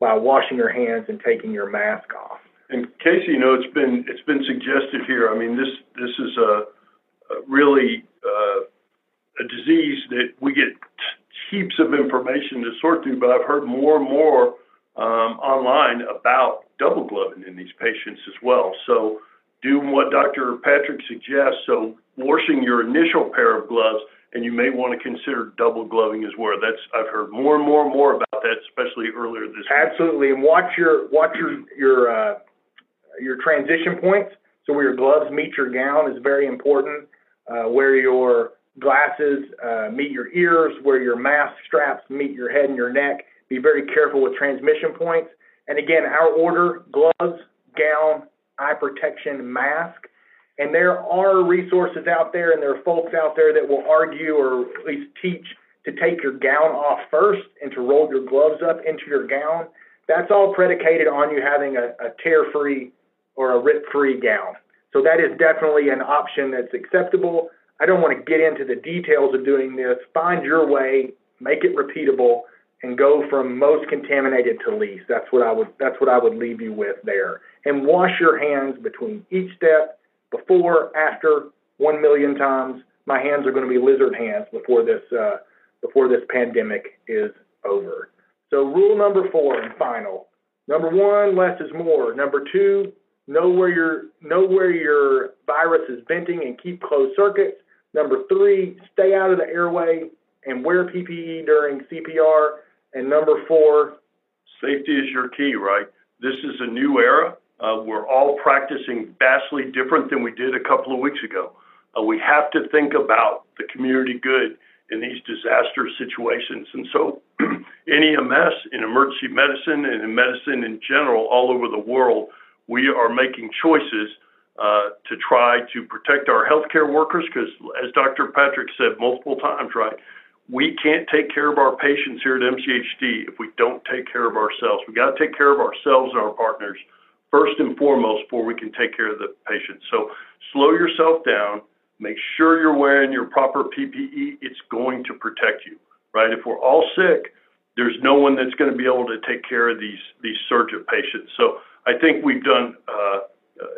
Speaker 3: by washing your hands and taking your mask off.
Speaker 4: And Casey, you know, it's been it's been suggested here. I mean, this this is a, a really uh, a disease that we get heaps of information to sort through. But I've heard more and more um, online about double gloving in these patients as well. So, do what Dr. Patrick suggests. So, washing your initial pair of gloves and you may want to consider double gloving as well. That's I've heard more and more and more about that, especially earlier this
Speaker 3: Absolutely,
Speaker 4: week.
Speaker 3: and watch your watch your your uh, your transition points. So where your gloves meet your gown is very important. Uh, where your glasses uh, meet your ears, where your mask straps meet your head and your neck. Be very careful with transmission points. And again, our order: gloves, gown, eye protection, mask. And there are resources out there and there are folks out there that will argue or at least teach to take your gown off first and to roll your gloves up into your gown. That's all predicated on you having a, a tear free or a rip free gown. So that is definitely an option that's acceptable. I don't want to get into the details of doing this. Find your way, make it repeatable, and go from most contaminated to least. That's what I would that's what I would leave you with there. And wash your hands between each step before, after, one million times. My hands are going to be lizard hands before this uh, before this pandemic is over. So rule number four and final. Number one, less is more. Number two, know where your know where your virus is venting and keep closed circuits. Number three, stay out of the airway and wear PPE during CPR. And number four,
Speaker 4: safety is your key, right? This is a new era. Uh, we're all practicing vastly different than we did a couple of weeks ago. Uh, we have to think about the community good in these disaster situations. And so, in EMS, in emergency medicine, and in medicine in general, all over the world, we are making choices uh, to try to protect our healthcare workers because, as Dr. Patrick said multiple times, right, we can't take care of our patients here at MCHD if we don't take care of ourselves. We got to take care of ourselves and our partners first and foremost before we can take care of the patients. So slow yourself down. Make sure you're wearing your proper PPE. It's going to protect you, right? If we're all sick, there's no one that's going to be able to take care of these these surge of patients. So I think we've done. Uh,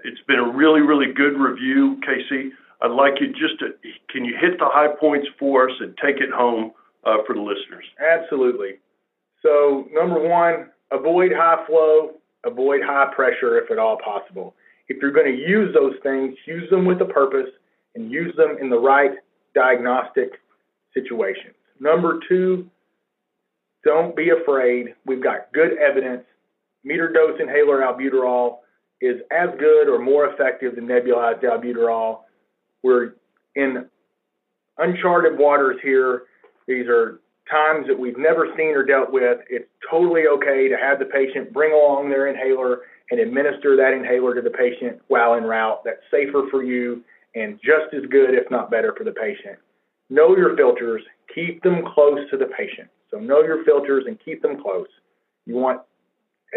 Speaker 4: it's been a really really good review, Casey. I'd like you just to can you hit the high points for us and take it home uh, for the listeners?
Speaker 3: Absolutely. So number one, avoid high flow, avoid high pressure if at all possible. If you're going to use those things, use them with a purpose and use them in the right diagnostic situations. Number two, don't be afraid. We've got good evidence. Meter dose inhaler albuterol is as good or more effective than nebulized albuterol. We're in uncharted waters here. These are times that we've never seen or dealt with. It's totally okay to have the patient bring along their inhaler and administer that inhaler to the patient while en route. That's safer for you and just as good, if not better, for the patient. Know your filters, keep them close to the patient. So know your filters and keep them close. You want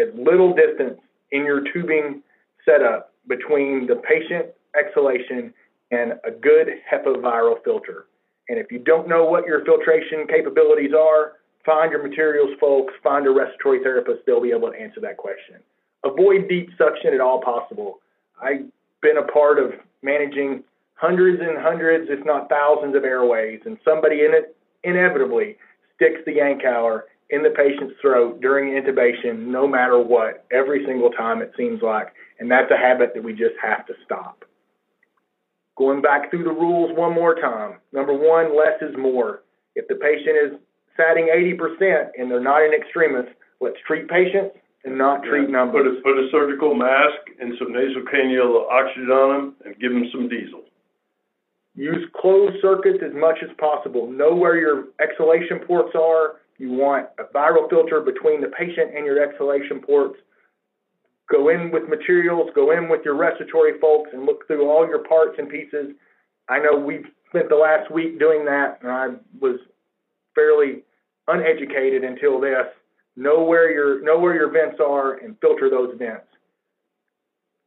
Speaker 3: as little distance in your tubing setup between the patient exhalation and a good HEPA viral filter. And if you don't know what your filtration capabilities are, find your materials folks, find a respiratory therapist, they'll be able to answer that question. Avoid deep suction at all possible. I've been a part of managing hundreds and hundreds, if not thousands, of airways, and somebody in it inevitably sticks the Yankauer in the patient's throat during intubation, no matter what, every single time it seems like. And that's a habit that we just have to stop. Going back through the rules one more time. Number one, less is more. If the patient is satting 80% and they're not in extremis, let's treat patients and not treat
Speaker 4: Yeah,
Speaker 3: numbers.
Speaker 4: Put a, put a surgical mask and some nasal cannula oxygen on them and give them some diesel.
Speaker 3: Use closed circuits as much as possible. Know where your exhalation ports are. You want a viral filter between the patient and your exhalation ports. Go in with materials, go in with your respiratory folks, and look through all your parts and pieces. I know we've spent the last week doing that, and I was fairly uneducated until this. Know where your know where your vents are and filter those vents.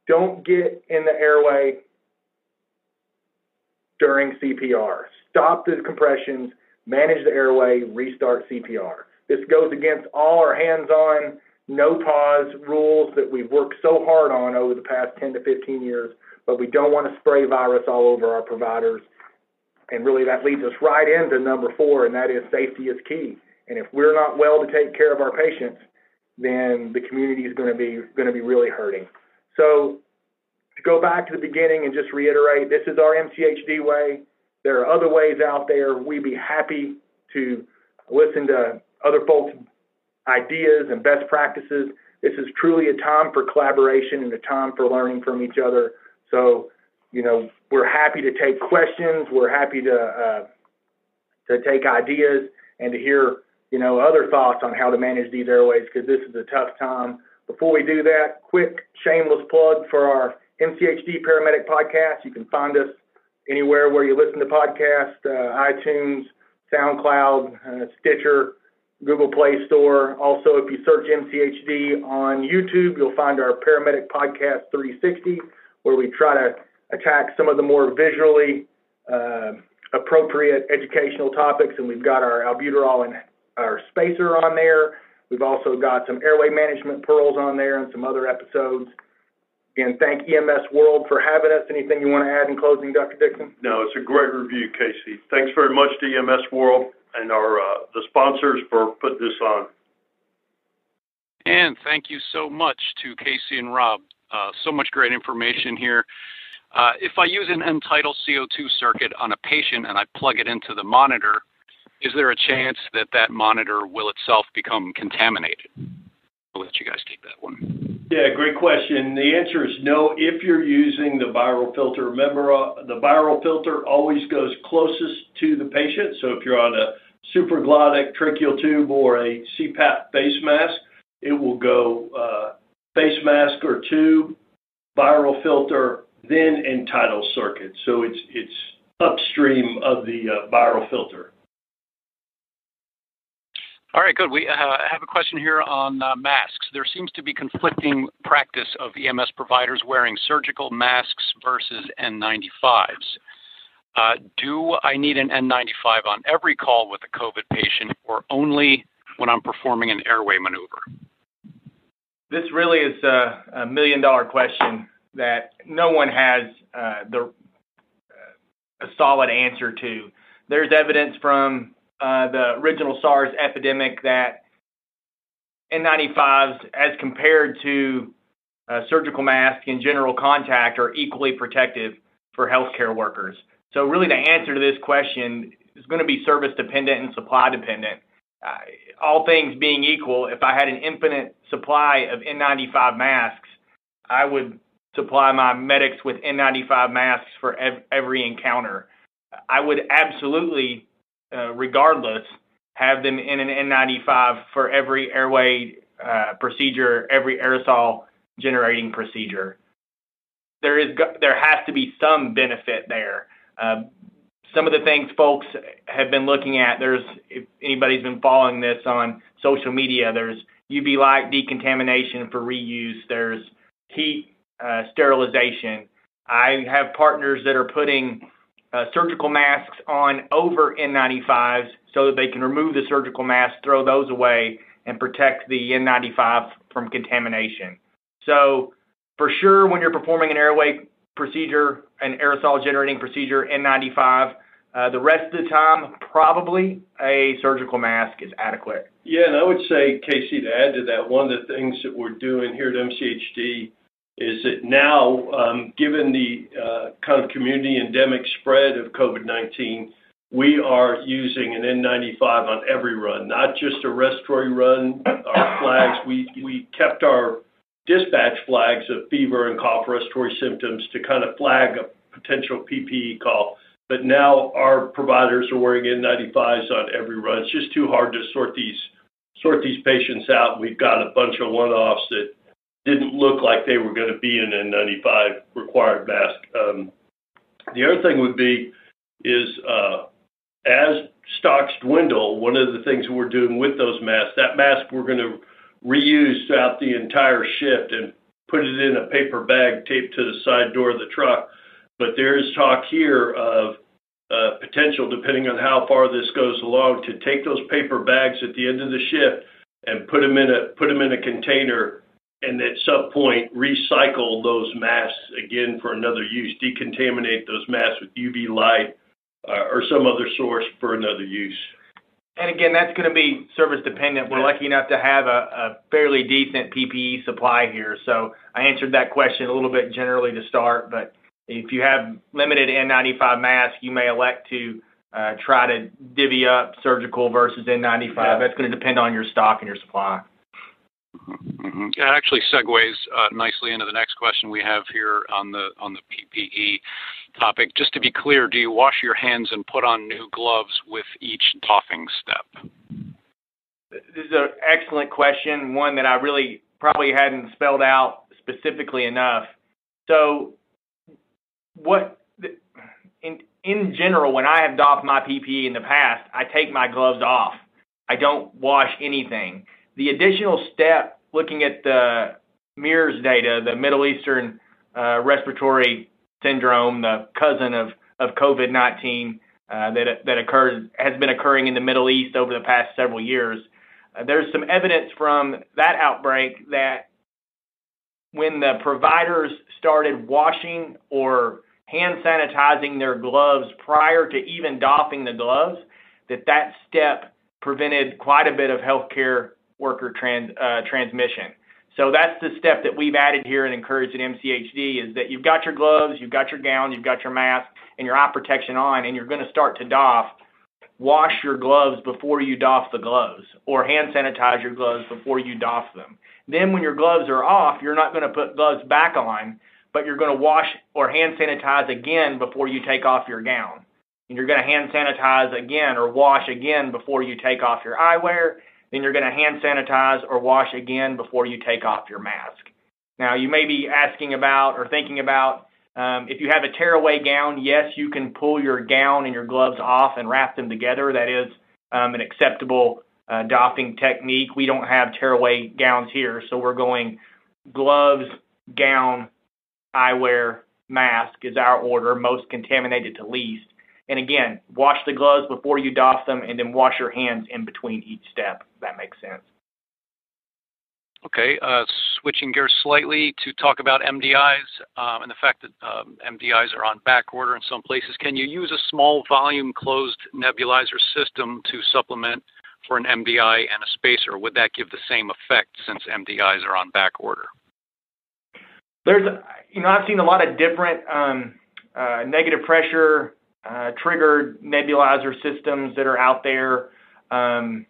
Speaker 3: Don't get in the airway during CPR. Stop the compressions, manage the airway, restart CPR. This goes against all our hands on, no pause rules that we've worked so hard on over the past 10 to 15 years, but we don't want to spray virus all over our providers. And really, that leads us right into number four, and that is safety is key. And if we're not well to take care of our patients, then the community is going to be going to be really hurting. So to go back to the beginning and just reiterate, this is our MCHD way. There are other ways out there. We'd be happy to listen to other folks' ideas and best practices. This is truly a time for collaboration and a time for learning from each other. So, you know, we're happy to take questions. We're happy to uh, to take ideas and to hear, you know, other thoughts on how to manage these airways because this is a tough time. Before we do that, quick shameless plug for our MCHD Paramedic Podcast. You can find us anywhere where you listen to podcasts, uh, iTunes, SoundCloud, uh, Stitcher, Google Play Store. Also, if you search MCHD on YouTube, you'll find our Paramedic Podcast 360, where we try to attack some of the more visually uh, appropriate educational topics. And we've got our albuterol and our spacer on there. We've also got some airway management pearls on there and some other episodes. Again, thank EMS World for having us. Anything you want to add in closing, Dr. Dixon?
Speaker 4: No, it's a great review, Casey. Thanks very much to EMS World and our uh, the sponsors for putting this on.
Speaker 6: And thank you so much to Casey and Rob. Uh, so much great information here. Uh, if I use an end-tidal CO2 circuit on a patient and I plug it into the monitor, is there a chance that that monitor will itself become contaminated? I'll let you guys take that one.
Speaker 4: Yeah, great question. The answer is no if you're using the viral filter. Remember, uh, the viral filter always goes closest to the patient. So if you're on a supraglottic tracheal tube or a CPAP face mask, it will go uh, face mask or tube, viral filter, then end tidal circuit. So it's it's upstream of the uh, viral filter.
Speaker 6: All right, good. We uh, have a question here on uh, masks. There seems to be conflicting practice of EMS providers wearing surgical masks versus N95s. Uh, do I need an N95 on every call with a COVID patient or only when I'm performing an airway maneuver?
Speaker 7: This really is a, a million dollar question that no one has uh, the uh, a solid answer to. There's evidence from uh, the original SARS epidemic that N95s, as compared to uh, surgical masks and general contact, are equally protective for healthcare workers. So, really, the answer to this question is going to be service dependent and supply dependent. Uh, all things being equal, if I had an infinite supply of N95 masks, I would supply my medics with N95 masks for ev- every encounter.
Speaker 3: I would absolutely, uh, regardless, have them in an N95 for every airway uh, procedure, every aerosol generating procedure. There is there has to be some benefit there. Uh, some of the things folks have been looking at. There's if anybody's been following this on social media. There's UV light decontamination for reuse. There's heat uh, sterilization. I have partners that are putting surgical masks on over N95s so that they can remove the surgical mask, throw those away, and protect the N95 from contamination. So, for sure, when you're performing an airway procedure, an aerosol generating procedure, N95, uh, the rest of the time, probably a surgical mask is adequate.
Speaker 4: Yeah, and I would say, Casey, to add to that, one of the things that we're doing here at MCHD is that now, um, given the uh, kind of community endemic spread of COVID-19, we are using an N95 on every run, not just a respiratory run. Our flags, we, kept our dispatch flags of fever and cough respiratory symptoms to kind of flag a potential PPE call. But now our providers are wearing N95s on every run. It's just too hard to sort these sort these patients out. We've got a bunch of one-offs that didn't look like they were going to be in a 95 required mask. Um, the other thing would be is uh, as stocks dwindle, one of the things we're doing with those masks, that mask we're going to reuse throughout the entire shift and put it in a paper bag taped to the side door of the truck. But there is talk here of uh, potential, depending on how far this goes along, to take those paper bags at the end of the shift and put them in a container and at some point recycle those masks again for another use, decontaminate those masks with UV light uh, or some other source for another use.
Speaker 3: And again, that's going to be service dependent. We're lucky enough to have a, fairly decent PPE supply here. So I answered that question a little bit generally to start, but if you have limited N95 masks, you may elect to uh, try to divvy up surgical versus N95. Yeah. That's going to depend on your stock and your supply.
Speaker 2: Mm-hmm. That actually segues uh, nicely into the next question we have here on the on the PPE topic. Just to be clear, do you wash your hands and put on new gloves with each doffing step?
Speaker 3: This is an excellent question, one that I really probably hadn't spelled out specifically enough. So, what in in general, when I have doffed my PPE in the past, I take my gloves off. I don't wash anything the additional step, looking at the MERS data, the Middle Eastern uh, respiratory syndrome, the cousin of, of COVID-19 uh, that, has been occurring in the Middle East over the past several years. Uh, there's some evidence from that outbreak that when the providers started washing or hand sanitizing their gloves prior to even doffing the gloves, that that step prevented quite a bit of healthcare worker uh, transmission. So that's the step that we've added here and encouraged at MCHD is that you've got your gloves, you've got your gown, you've got your mask, and your eye protection on, and you're going to start to doff. Wash your gloves before you doff the gloves, or hand sanitize your gloves before you doff them. Then, when your gloves are off, you're not going to put gloves back on, but you're going to wash or hand sanitize again before you take off your gown. And you're going to hand sanitize again or wash again before you take off your eyewear then you're going to hand sanitize or wash again before you take off your mask. Now, you may be asking about or thinking about um, if you have a tearaway gown, yes, you can pull your gown and your gloves off and wrap them together. That is um, an acceptable uh, doffing technique. We don't have tearaway gowns here, so we're going gloves, gown, eyewear, mask is our order, most contaminated to least. And again, wash the gloves before you doff them, and then wash your hands in between each step. If that makes sense.
Speaker 2: Okay, uh, switching gears slightly to talk about MDIs um, and the fact that um, MDIs are on back order in some places. Can you use a small volume closed nebulizer system to supplement for an MDI and a spacer? Would that give the same effect since MDIs are on back order?
Speaker 3: There's, you know, I've seen a lot of different um, uh, negative pressure uh, triggered nebulizer systems that are out there. Um,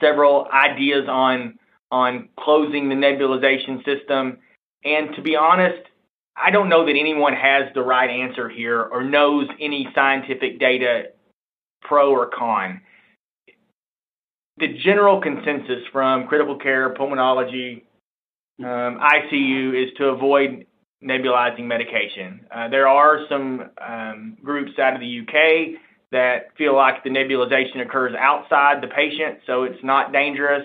Speaker 3: several ideas on on closing the nebulization system, and to be honest, I don't know that anyone has the right answer here or knows any scientific data pro or con. The general consensus from critical care, pulmonology, um, ICU is to avoid nebulizing medication. Uh, there are some um, groups out of the UK that feel like the nebulization occurs outside the patient, so it's not dangerous.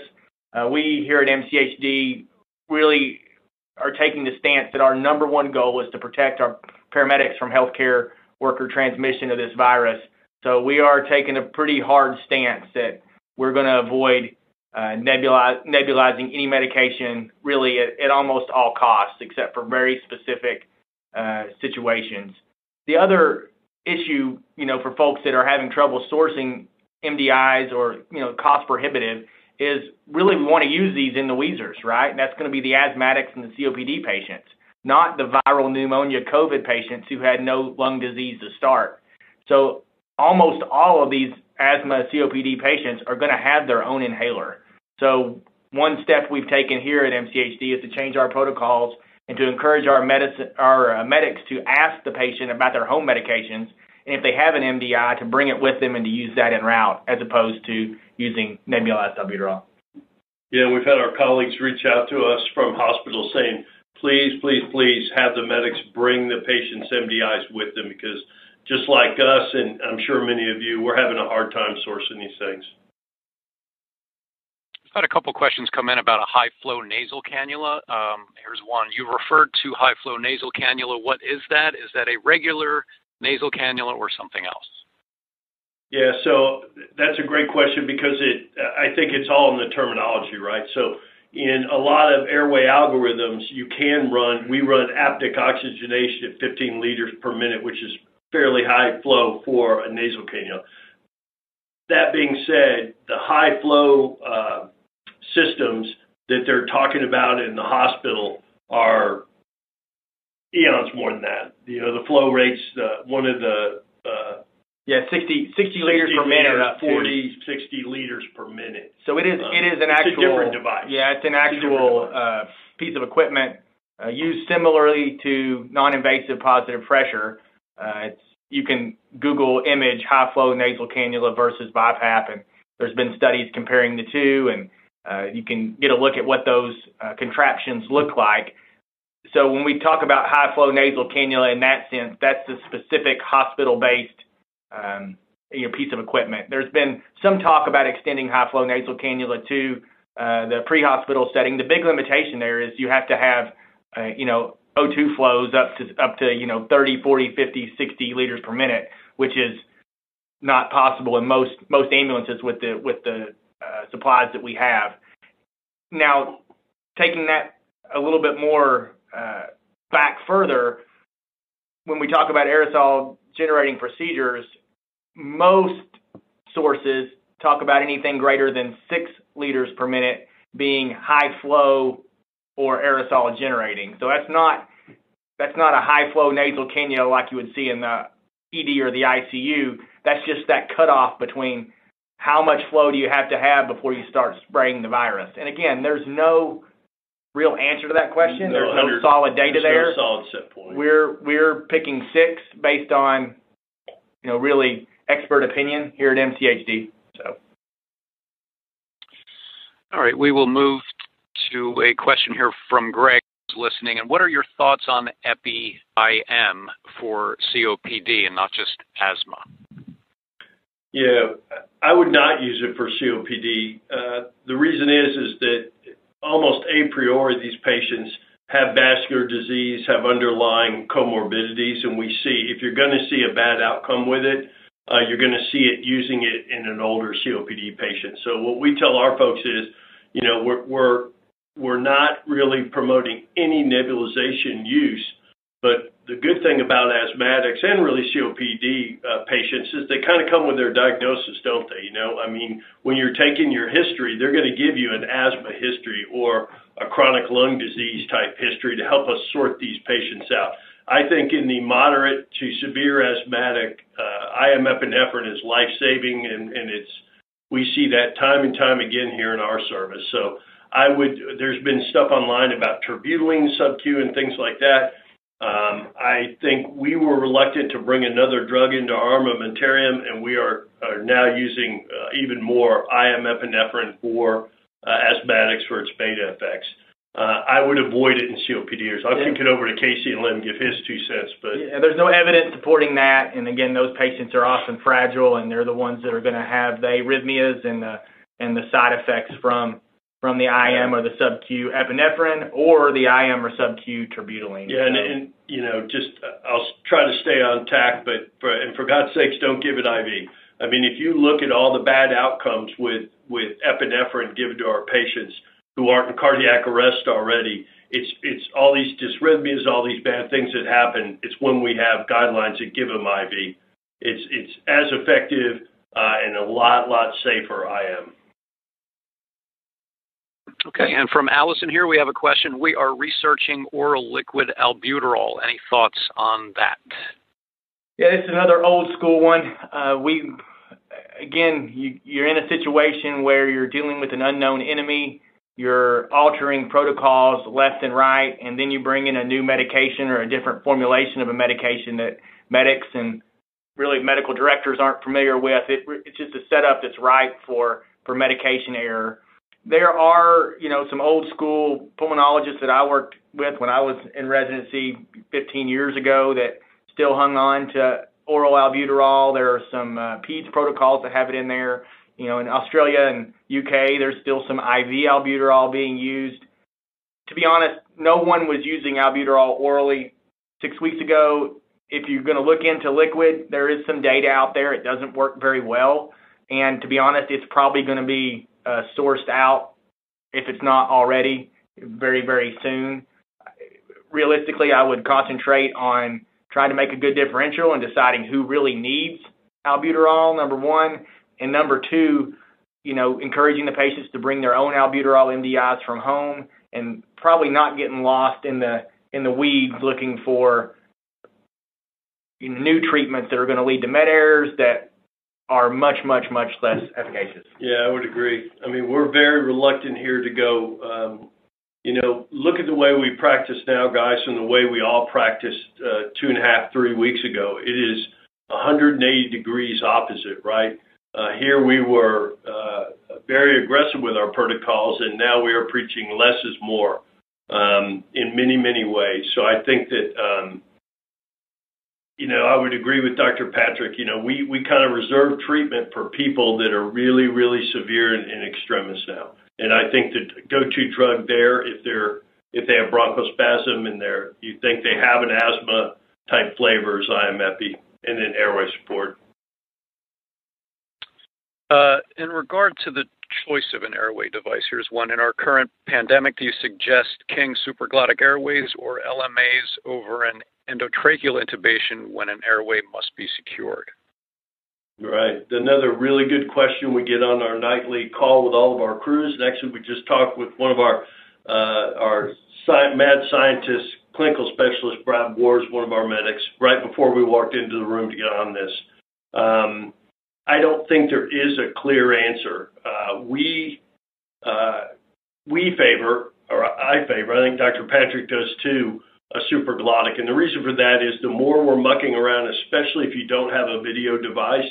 Speaker 3: Uh, we here at MCHD really are taking the stance that our number one goal is to protect our paramedics from healthcare worker transmission of this virus. So we are taking a pretty hard stance that we're going to avoid nebulizing any medication really at, almost all costs, except for very specific uh, situations. The other issue, you know, for folks that are having trouble sourcing MDIs or you know cost prohibitive is really we want to use these in the wheezers, right? That's going to be the asthmatics and the COPD patients, not the viral pneumonia COVID patients who had no lung disease to start. So almost all of these asthma COPD patients are going to have their own inhaler. So one step we've taken here at MCHD is to change our protocols and to encourage our, uh, medics to ask the patient about their home medications and if they have an MDI, to bring it with them and to use that en route as opposed to using nebulized albuterol.
Speaker 4: Yeah, we've had our colleagues reach out to us from hospitals saying, please, please, please have the medics bring the patient's MDIs with them because just like us, and I'm sure many of you, we're having a hard time sourcing these things.
Speaker 2: Had a couple questions come in about a high flow nasal cannula. Um, here's one. You referred to high flow nasal cannula. What is that? Is that a regular nasal cannula or something else?
Speaker 4: Yeah, so that's a great question because it, I think it's all in the terminology, right? So in a lot of airway algorithms, you can run, we run apneic oxygenation at 15 liters per minute, which is fairly high flow for a nasal cannula. That being said, the high flow uh, systems that they're talking about in the hospital are eons more than that. You know, the flow rates, uh, one of the uh,
Speaker 3: yeah, 60, 60 liters per minute,
Speaker 4: up 40, 60 liters per minute.
Speaker 3: So it is um, it is an
Speaker 4: it's
Speaker 3: actual
Speaker 4: a different device.
Speaker 3: Yeah, it's an actual it's uh, piece of equipment uh, used similarly to non-invasive positive pressure. Uh, it's you can Google image high flow nasal cannula versus BiPAP, and there's been studies comparing the two, and you can get a look at what those uh, contraptions look like. So when we talk about high flow nasal cannula in that sense, that's a specific hospital based um, piece of equipment. There's been some talk about extending high flow nasal cannula to uh, the pre hospital setting. The big limitation there is you have to have uh, you know O2 flows up to up to you know 30, 40, 50, 60 liters per minute, which is not possible in most most ambulances with the with the uh, supplies that we have. Now, taking that a little bit more uh, back further, when we talk about aerosol generating procedures, most sources talk about anything greater than six liters per minute being high flow or aerosol generating. So that's not that's not a high flow nasal cannula like you would see in the ED or the ICU. That's just that cutoff between how much flow do you have to have before you start spraying the virus. And again, there's no real answer to that question.
Speaker 4: No,
Speaker 3: There's no solid data there.
Speaker 4: No solid set point.
Speaker 3: We're we're picking six based on you know really expert opinion here at MCHD. So.
Speaker 2: All right, we will move to a question here from Greg who's listening. And what are your thoughts on epi IM for COPD and not just asthma?
Speaker 4: Yeah, I would not use it for COPD. Uh, the reason is is that almost a priori, these patients have vascular disease, have underlying comorbidities, and we see if you're going to see a bad outcome with it, uh, you're going to see it using it in an older COPD patient. So what we tell our folks is, you know, we're not really promoting any nebulization use but the good thing about asthmatics and really COPD uh, patients is they kind of come with their diagnosis, don't they? You know, I mean, when you're taking your history, they're going to give you an asthma history or a chronic lung disease type history to help us sort these patients out. I think in the moderate to severe asthmatic, uh, IM epinephrine is life saving, and, and it's we see that time and time again here in our service. So I would. There's been stuff online about terbutaline sub Q and things like that I think we were reluctant to bring another drug into armamentarium, and we are, now using uh, even more IM epinephrine for uh, asthmatics for its beta effects. Uh, I would avoid it in COPDers. I'll kick it over to Casey and let him give his two cents. But
Speaker 3: Yeah, there's no evidence supporting that. And again, those patients are often fragile, and they're the ones that are going to have the arrhythmias and the side effects from from the IM or the sub-Q epinephrine or the IM or sub-Q terbutaline.
Speaker 4: Yeah, and, you know, just I'll try to stay on tack, but for, God's sakes, don't give it IV. I mean, if you look at all the bad outcomes with epinephrine given to our patients who aren't in cardiac arrest already, it's all these dysrhythmias, all these bad things that happen. It's when we have guidelines that give them IV. It's as effective uh, and a lot lot safer. IM.
Speaker 2: Okay, and from Allison here, we have a question. We are researching oral liquid albuterol. Any thoughts on that?
Speaker 3: Yeah, it's another old school one. Uh, we, again, you, you're in a situation where you're dealing with an unknown enemy. You're altering protocols left and right, and then you bring in a new medication or a different formulation of a medication that medics and really medical directors aren't familiar with. It, it's just a setup that's ripe for for medication error. There are, you know, some old school pulmonologists that I worked with when I was in residency 15 years ago that still hung on to oral albuterol. There are some uh, PEDS protocols that have it in there. You know, in Australia and UK, there's still some IV albuterol being used. To be honest, no one was using albuterol orally six weeks ago. If you're going to look into liquid, there is some data out there. It doesn't work very well. And to be honest, it's probably going to be Uh, sourced out, if it's not already, very, very soon. Realistically, I would concentrate on trying to make a good differential and deciding who really needs albuterol, number one. And number two, you know, encouraging the patients to bring their own albuterol MDIs from home and probably not getting lost in the in the weeds looking for you know, new treatments that are going to lead to med errors that are much, much, much less efficacious.
Speaker 4: Yeah, I would agree. I mean, we're very reluctant here to go. Um, you know, look at the way we practice now, guys, and the way we all practiced uh, two and a half, three weeks ago. It is 180 degrees opposite, right? Uh, here we were uh, very aggressive with our protocols, and now we are preaching less is more um, in many, many ways. So I think that. You know, I would agree with Dr. Patrick. You know, we, we kind of reserve treatment for people that are really, really severe and, and extremis now. And I think the go-to drug there, if they're if they have bronchospasm and they're you think they have an asthma type flavor, is IM epi, and then airway support.
Speaker 2: Uh, in regard to the choice of an airway device, here's one. In our current pandemic, do you suggest King supraglottic airways or LMAs over an endotracheal intubation when an airway must be secured?
Speaker 4: Right. Another really good question we get on our nightly call with all of our crews. And actually, we just talked with one of our uh, our sci- mad scientists, clinical specialist Brad Wars, one of our medics, right before we walked into the room to get on this. Um, I don't think there is a clear answer. Uh, we uh, we favor, or I favor. I think Dr. Patrick does too. A supraglottic, and the reason for that is the more we're mucking around, especially if you don't have a video device,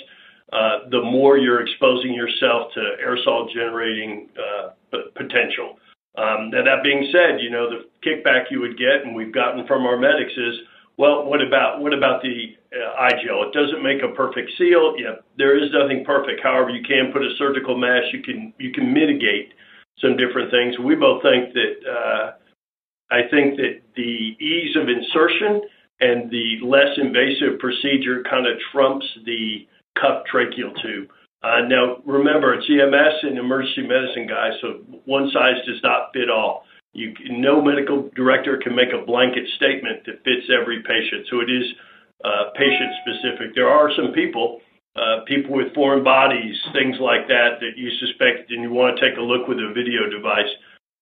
Speaker 4: uh, the more you're exposing yourself to aerosol generating uh, potential. Um, now that being said, you know the kickback you would get, and we've gotten from our medics is, well, what about what about the uh, iGel? It doesn't make a perfect seal. Yeah, there is nothing perfect. However, you can put a surgical mesh. You can you can mitigate some different things. We both think that. Uh, I think that the ease of insertion and the less invasive procedure kind of trumps the cuffed tracheal tube. Uh, now, remember, it's EMS and emergency medicine, guys, so one size does not fit all. You, no medical director can make a blanket statement that fits every patient, so it is uh, patient specific. There are some people, uh, people with foreign bodies, things like that, that you suspect and you want to take a look with a video device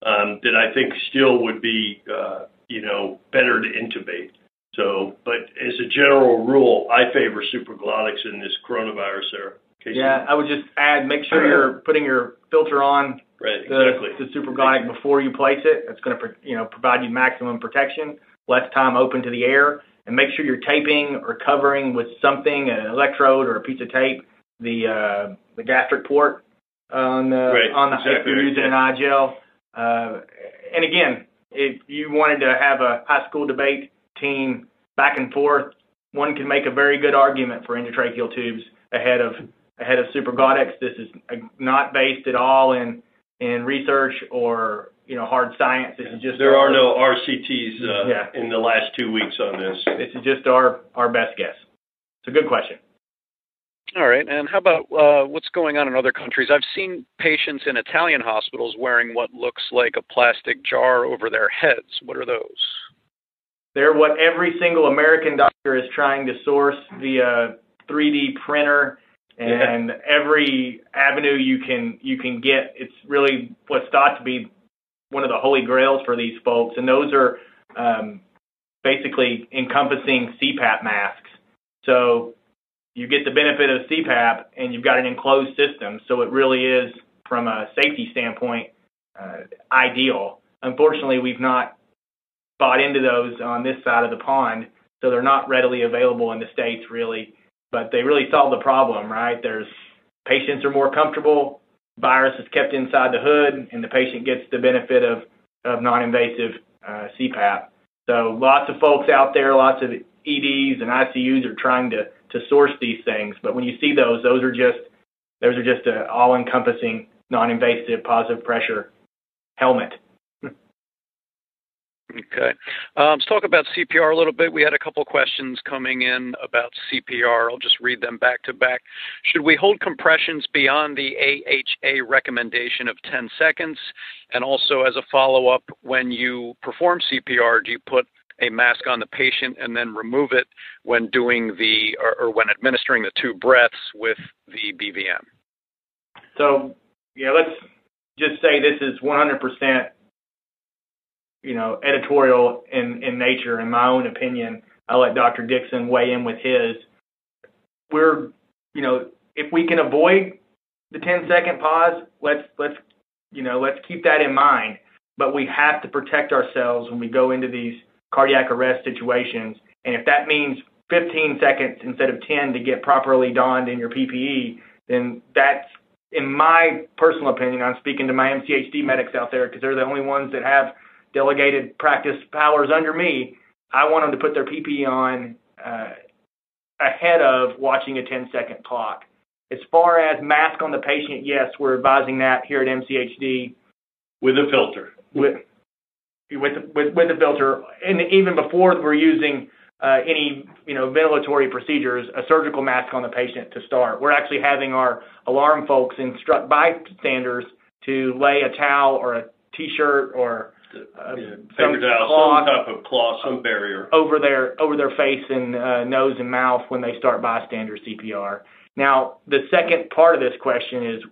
Speaker 4: um, that I think still would be, uh, you know, better to intubate. So, but as a general rule, I favor supraglottics in this coronavirus era. Casey?
Speaker 3: Yeah, I would just add, make sure you're putting your filter on
Speaker 4: Right,
Speaker 3: the,
Speaker 4: exactly.
Speaker 3: the supraglottic before you place it. It's going to, you know, provide you maximum protection. less time open to the air, and make sure you're taping or covering with something, an electrode or a piece of tape, the uh, the gastric port on the
Speaker 4: Right,
Speaker 3: on the if you're using an iGel. Uh, and again, if you wanted to have a high school debate team back and forth, one can make a very good argument for endotracheal tubes ahead of ahead of supraglottics. This is uh, not based at all in in research or you know hard science. This is just
Speaker 4: There
Speaker 3: our,
Speaker 4: are no RCTs uh,
Speaker 3: Yeah.
Speaker 4: in the last two weeks on this.
Speaker 3: This is just our our best guess. It's a good question.
Speaker 2: All right. And how about uh, what's going on in other countries? I've seen patients in Italian hospitals wearing what looks like a plastic jar over their heads. What are those?
Speaker 3: They're what every single American doctor is trying to source via 3D printer and every avenue you can you can get. It's really what's thought to be one of the holy grails for these folks, and those are um, basically encompassing CPAP masks. So you get the benefit of CPAP, and you've got an enclosed system. So it really is, from a safety standpoint, uh, ideal. Unfortunately, we've not bought into those on this side of the pond, so they're not readily available in the states really. But they really solve the problem, right? There's patients are more comfortable, virus is kept inside the hood, and the patient gets the benefit of of non-invasive uh, CPAP. So lots of folks out there, lots of EDs and ICUs are trying to to source these things. But when you see those, those are just those are just an all-encompassing non-invasive positive pressure helmet.
Speaker 2: Okay. Um, let's talk about CPR a little bit. We had a couple questions coming in about CPR. I'll just read them back to back. Should we hold compressions beyond the AHA recommendation of 10 seconds? And also, as a follow up, when you perform CPR, do you put a mask on the patient and then remove it when doing the or, or when administering the two breaths with the BVM?
Speaker 3: So, yeah, let's just say this is 100%, you know, editorial in, in nature, in my own opinion. I'll let Dr. Dixon weigh in with his. We're, you know, if we can avoid the 10 second pause, let's, let's, you know, let's keep that in mind. But we have to protect ourselves when we go into these cardiac arrest situations. And if that means 15 seconds instead of 10 to get properly donned in your PPE, then that's in my personal opinion, I'm speaking to my MCHD medics out there because they're the only ones that have delegated practice powers under me. I want them to put their PPE on uh, ahead of watching a 10 second clock. As far as mask on the patient, yes, we're advising that here at MCHD
Speaker 4: With a filter.
Speaker 3: with with with with the filter, and even before we're using uh, any you know ventilatory procedures, a surgical mask on the patient to start. We're actually having our alarm folks instruct bystanders to lay a towel or a T-shirt or uh, some cloth
Speaker 4: some type of cloth, some barrier.
Speaker 3: over their over their face and uh, nose and mouth when they start bystander CPR. Now, the second part of this question is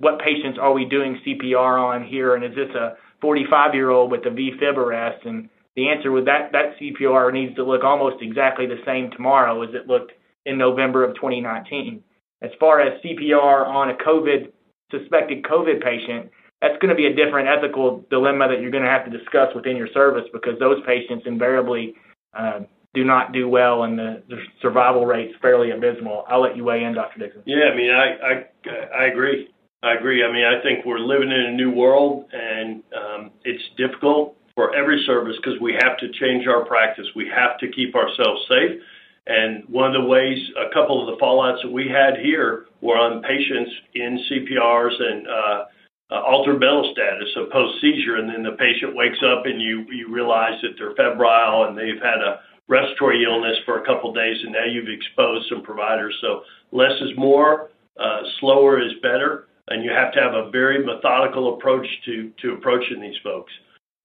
Speaker 3: what patients are we doing CPR on here, and is this a 45 year old with a V-fib arrest? And the answer with that that CPR needs to look almost exactly the same tomorrow as it looked in November of 2019. As far as CPR on a COVID suspected COVID patient, that's going to be a different ethical dilemma that you're going to have to discuss within your service because those patients invariably uh, do not do well and the, the survival rate's fairly abysmal. I'll let you weigh in, Dr. Dixon.
Speaker 4: Yeah, I mean, I, I, I agree. I agree. I mean, I think we're living in a new world, and um, it's difficult for every service because we have to change our practice. We have to keep ourselves safe. And one of the ways, a couple of the fallouts that we had here were on patients in CPRs and uh, altered mental status, so post seizure, and then the patient wakes up and you you realize that they're febrile and they've had a respiratory illness for a couple of days, and now you've exposed some providers. So less is more, uh, slower is better, and you have to have a very methodical approach to to approaching these folks.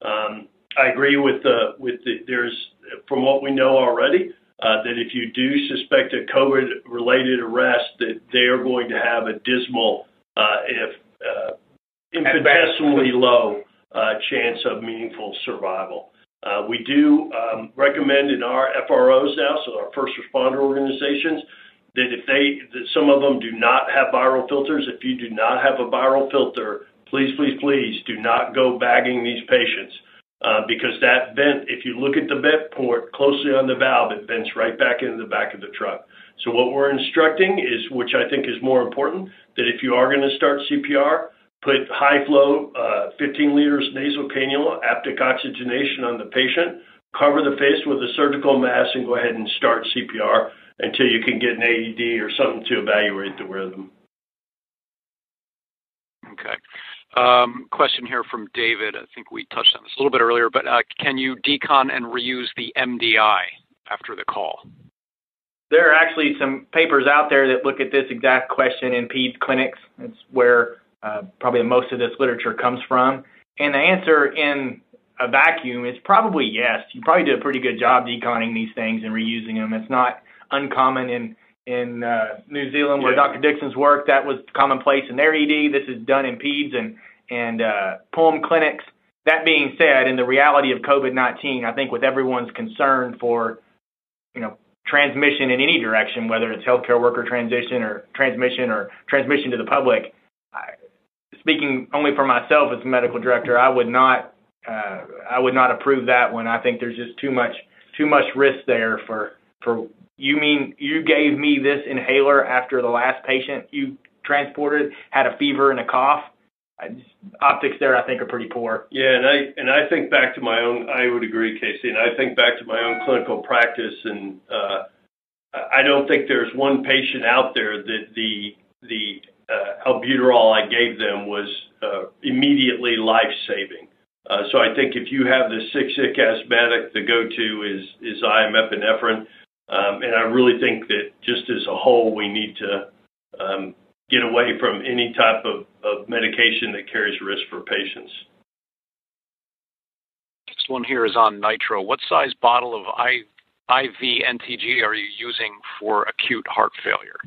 Speaker 4: Um, I agree with the with the there's from what we know already. Uh, that if you do suspect a COVID-related arrest, that they are going to have a dismal, uh, if uh, infinitesimally low uh, chance of meaningful survival. Uh, we do um, recommend in our FROs now, so our first responder organizations, that if they, that some of them do not have viral filters, if you do not have a viral filter, please, please, please do not go bagging these patients. because that vent, if you look at the vent port closely on the valve, it vents right back into the back of the truck. So what we're instructing is, which I think is more important, that if you are going to start CPR, put high flow, 15 liters nasal cannula, apneic oxygenation on the patient, cover the face with a surgical mask, and go ahead and start CPR until you can get an AED or something to evaluate the rhythm.
Speaker 2: Okay. Um, question here from David. I think we touched on this a little bit earlier, but uh, can you decon and reuse the MDI after the call?
Speaker 3: There are actually some papers out there that look at this exact question in peds clinics. It's where uh, probably most of this literature comes from. And the answer in a vacuum is probably yes. You probably do a pretty good job deconning these things and reusing them. It's not uncommon in in uh, New Zealand where yeah. Dr. Dixon's worked. That was commonplace in their ED. This is done in peds and and uh, PULM clinics. That being said, in the reality of COVID-19, I think with everyone's concern for you know transmission in any direction, whether it's healthcare worker transition or transmission or transmission to the public. I, speaking only for myself as medical director, I would not uh, I would not approve that one. I think there's just too much too much risk there for for you mean you gave me this inhaler after the last patient you transported had a fever and a cough? Just, optics there, I think, are pretty poor.
Speaker 4: Yeah, and I and I think back to my own. I would agree, Casey, and I think back to my own clinical practice, and uh, I don't think there's one patient out there that the the albuterol I gave them was uh, immediately life saving. Uh, so I think if you have the sick sick asthmatic, the go-to is epinephrine. Um, and I really think that just as a whole, we need to um, get away from any type of, medication that carries risk for patients.
Speaker 2: This one here is on nitro. What size bottle of IV NTG are you using for acute heart failure?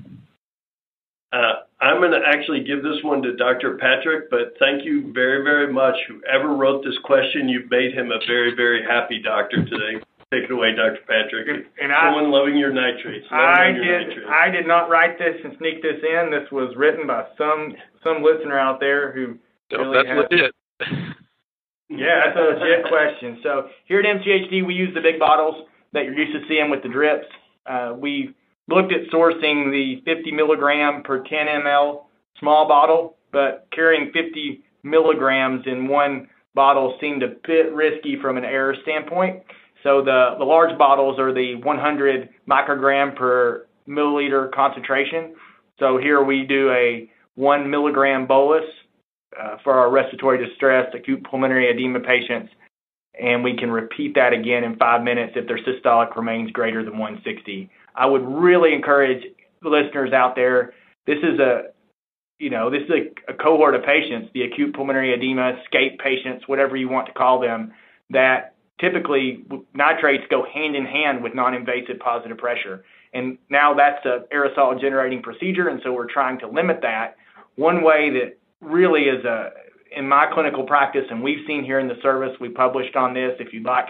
Speaker 4: Uh, I'm going to actually give this one to Dr. Patrick, but thank you very, very much. Whoever wrote this question, you've made him a very, very happy doctor today. Take it away, Dr. Patrick. And Someone I, loving your nitrates.
Speaker 3: I did. Nitrates. I did not write this and sneak this in. This was written by some some listener out there who.
Speaker 2: really that's has, legit.
Speaker 3: yeah, that's a legit question. So here at MCHD, we use the big bottles that you're used to seeing with the drips. Uh, we looked at sourcing the 50 milligram per 10 ml small bottle, but carrying 50 milligrams in one bottle seemed a bit risky from an error standpoint. So the, large bottles are the 100 microgram per milliliter concentration. So here we do a one milligram bolus uh, for our respiratory distress acute pulmonary edema patients, and we can repeat that again in five minutes if their systolic remains greater than 160. I would really encourage listeners out there. This is a you know, this is a, a cohort of patients, the acute pulmonary edema, SCAPE patients, whatever you want to call them, that typically nitrates go hand in hand with non-invasive positive pressure. And now that's an aerosol generating procedure, and so we're trying to limit that. One way that really is a in my clinical practice, and we've seen here in the service, we published on this. If you'd like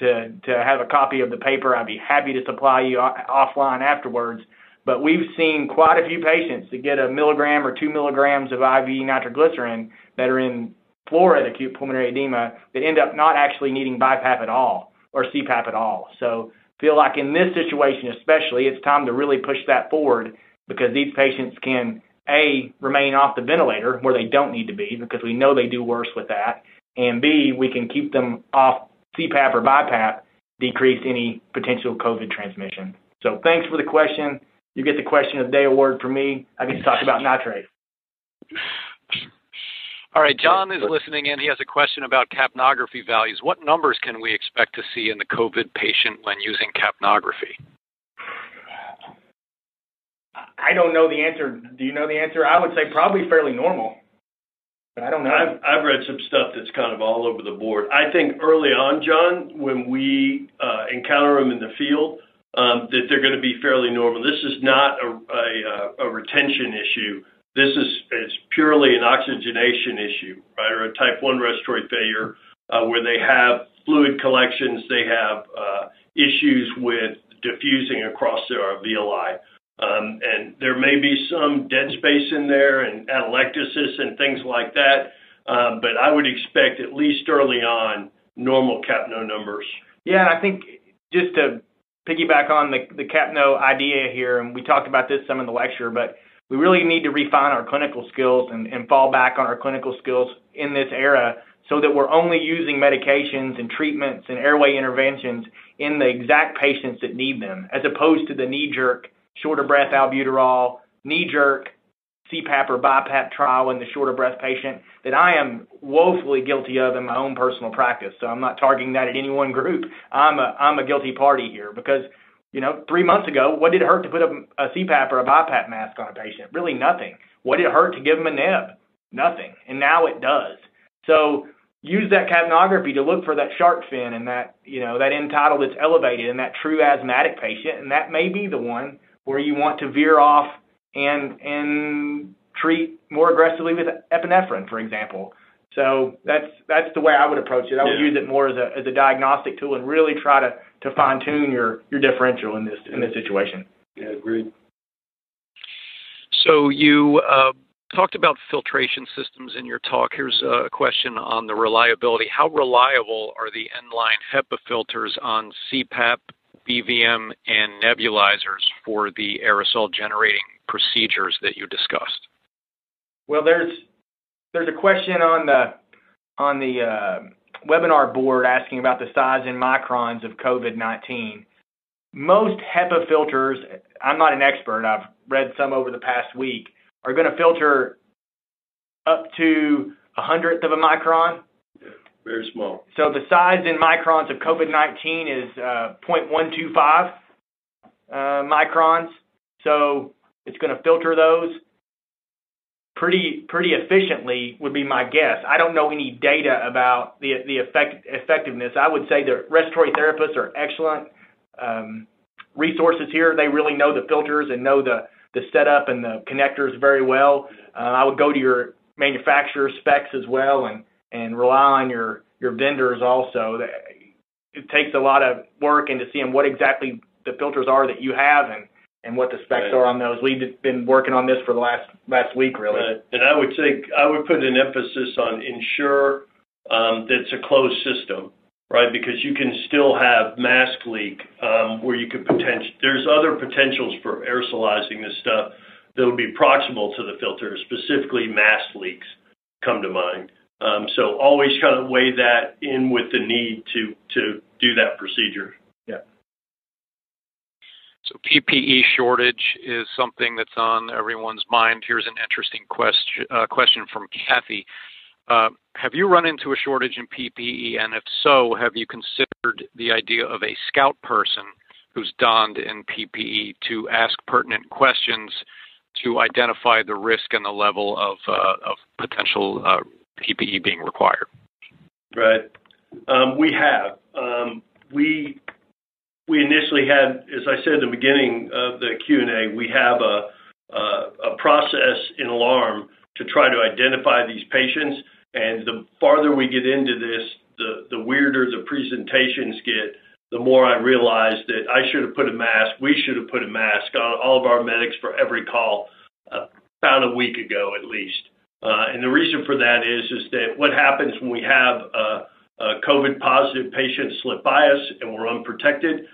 Speaker 3: to to have a copy of the paper, I'd be happy to supply you offline afterwards. But we've seen quite a few patients that get a milligram or two milligrams of IV nitroglycerin that are in florid acute pulmonary edema that end up not actually needing BiPAP at all or CPAP at all. So feel like in this situation especially, it's time to really push that forward because these patients can a remain off the ventilator where they don't need to be because we know they do worse with that, and B we can keep them off CPAP or BiPAP, decrease any potential COVID transmission. So thanks for the question. You get the question of the day award from me. I get to talk about nitrate.
Speaker 2: All right, John is listening in. He has a question about capnography values. What numbers can we expect to see in the COVID patient when using capnography?
Speaker 3: I don't know the answer. Do you know the answer? I would say probably fairly normal. But I don't know.
Speaker 4: I've, I've read some stuff that's kind of all over the board. I think early on, John, when we uh, encounter them in the field, um, that they're going to be fairly normal. This is not a, a, a retention issue. This is, is purely an oxygenation issue, right, or a type 1 respiratory failure uh, where they have fluid collections, they have uh, issues with diffusing across their alveoli. Um, and there may be some dead space in there and atelectasis and things like that. Um, but I would expect at least early on normal CAPNO numbers.
Speaker 3: Yeah, I think just to piggyback on the, CAPNO idea here, and we talked about this some in the lecture, but we really need to refine our clinical skills and, and fall back on our clinical skills in this era so that we're only using medications and treatments and airway interventions in the exact patients that need them, as opposed to the knee jerk, shorter breath albuterol, knee jerk, CPAP or BiPAP trial in the shorter breath patient that I am woefully guilty of in my own personal practice. So I'm not targeting that at any one group. I'm a I'm a guilty party here because you know three months ago, what did it hurt to put a, a CPAP or a BiPAP mask on a patient? Really nothing. What did it hurt to give them a neb? Nothing. And now it does. So use that capnography to look for that shark fin and that you know that end tidal that's elevated and that true asthmatic patient, and that may be the one where you want to veer off and and treat more aggressively with epinephrine, for example. So that's that's the way I would approach it. I would
Speaker 4: Yeah.
Speaker 3: use it more as a as a diagnostic tool and really try to to fine tune your your differential in this in this situation.
Speaker 4: Yeah, agreed.
Speaker 2: So you uh, talked about filtration systems in your talk. Here's a question on the reliability. How reliable are the N-line HEPA filters on CPAP, BVM, and nebulizers for the aerosol generating procedures that you discussed?
Speaker 3: Well, there's there's a question on the on the uh, webinar board asking about the size in microns of COVID-19. Most HEPA filters, I'm not an expert. I've read some over the past week, are going to filter up to a hundredth of a micron.
Speaker 4: Very small.
Speaker 3: So the size in microns of COVID-19 is uh, 0.125 uh, microns. So it's going to filter those pretty pretty efficiently would be my guess. I don't know any data about the the effect, effectiveness. I would say the respiratory therapists are excellent um, resources here. They really know the filters and know the the setup and the connectors very well. Uh, I would go to your manufacturer specs as well and and rely on your your vendors also. It takes a lot of work into seeing what exactly the filters are that you have and and what the specs
Speaker 4: Right.
Speaker 3: are on those. We've been working on this for the last last week, really.
Speaker 4: Right. And I would say, I would put an emphasis on ensure um, that it's a closed system, right? Because you can still have mask leak um, where you could potential. There's other potentials for aerosolizing this stuff that would be proximal to the filter, specifically mask leaks come to mind. Um, so always kind of weigh that in with the need to to do that procedure. Yeah.
Speaker 2: So PPE shortage is something that's on everyone's mind. Here's an interesting question, uh, question from Kathy. Uh, have you run into a shortage in PPE? And if so, have you considered the idea of a scout person who's donned in PPE to ask pertinent questions to identify the risk and the level of, uh, of potential uh, PPE being required?
Speaker 4: Right. Um, we have. Um, we we initially had, as I said in the beginning of the Q and A, we have a, process in Alarm to try to identify these patients. And the farther we get into this, the the weirder the presentations get. The more I realize that I should have put a mask. We should have put a mask on all of our medics for every call. Uh, about a week ago, at least. Uh, and the reason for that is that what happens when we have a, a COVID positive patient slip by us and we're unprotected,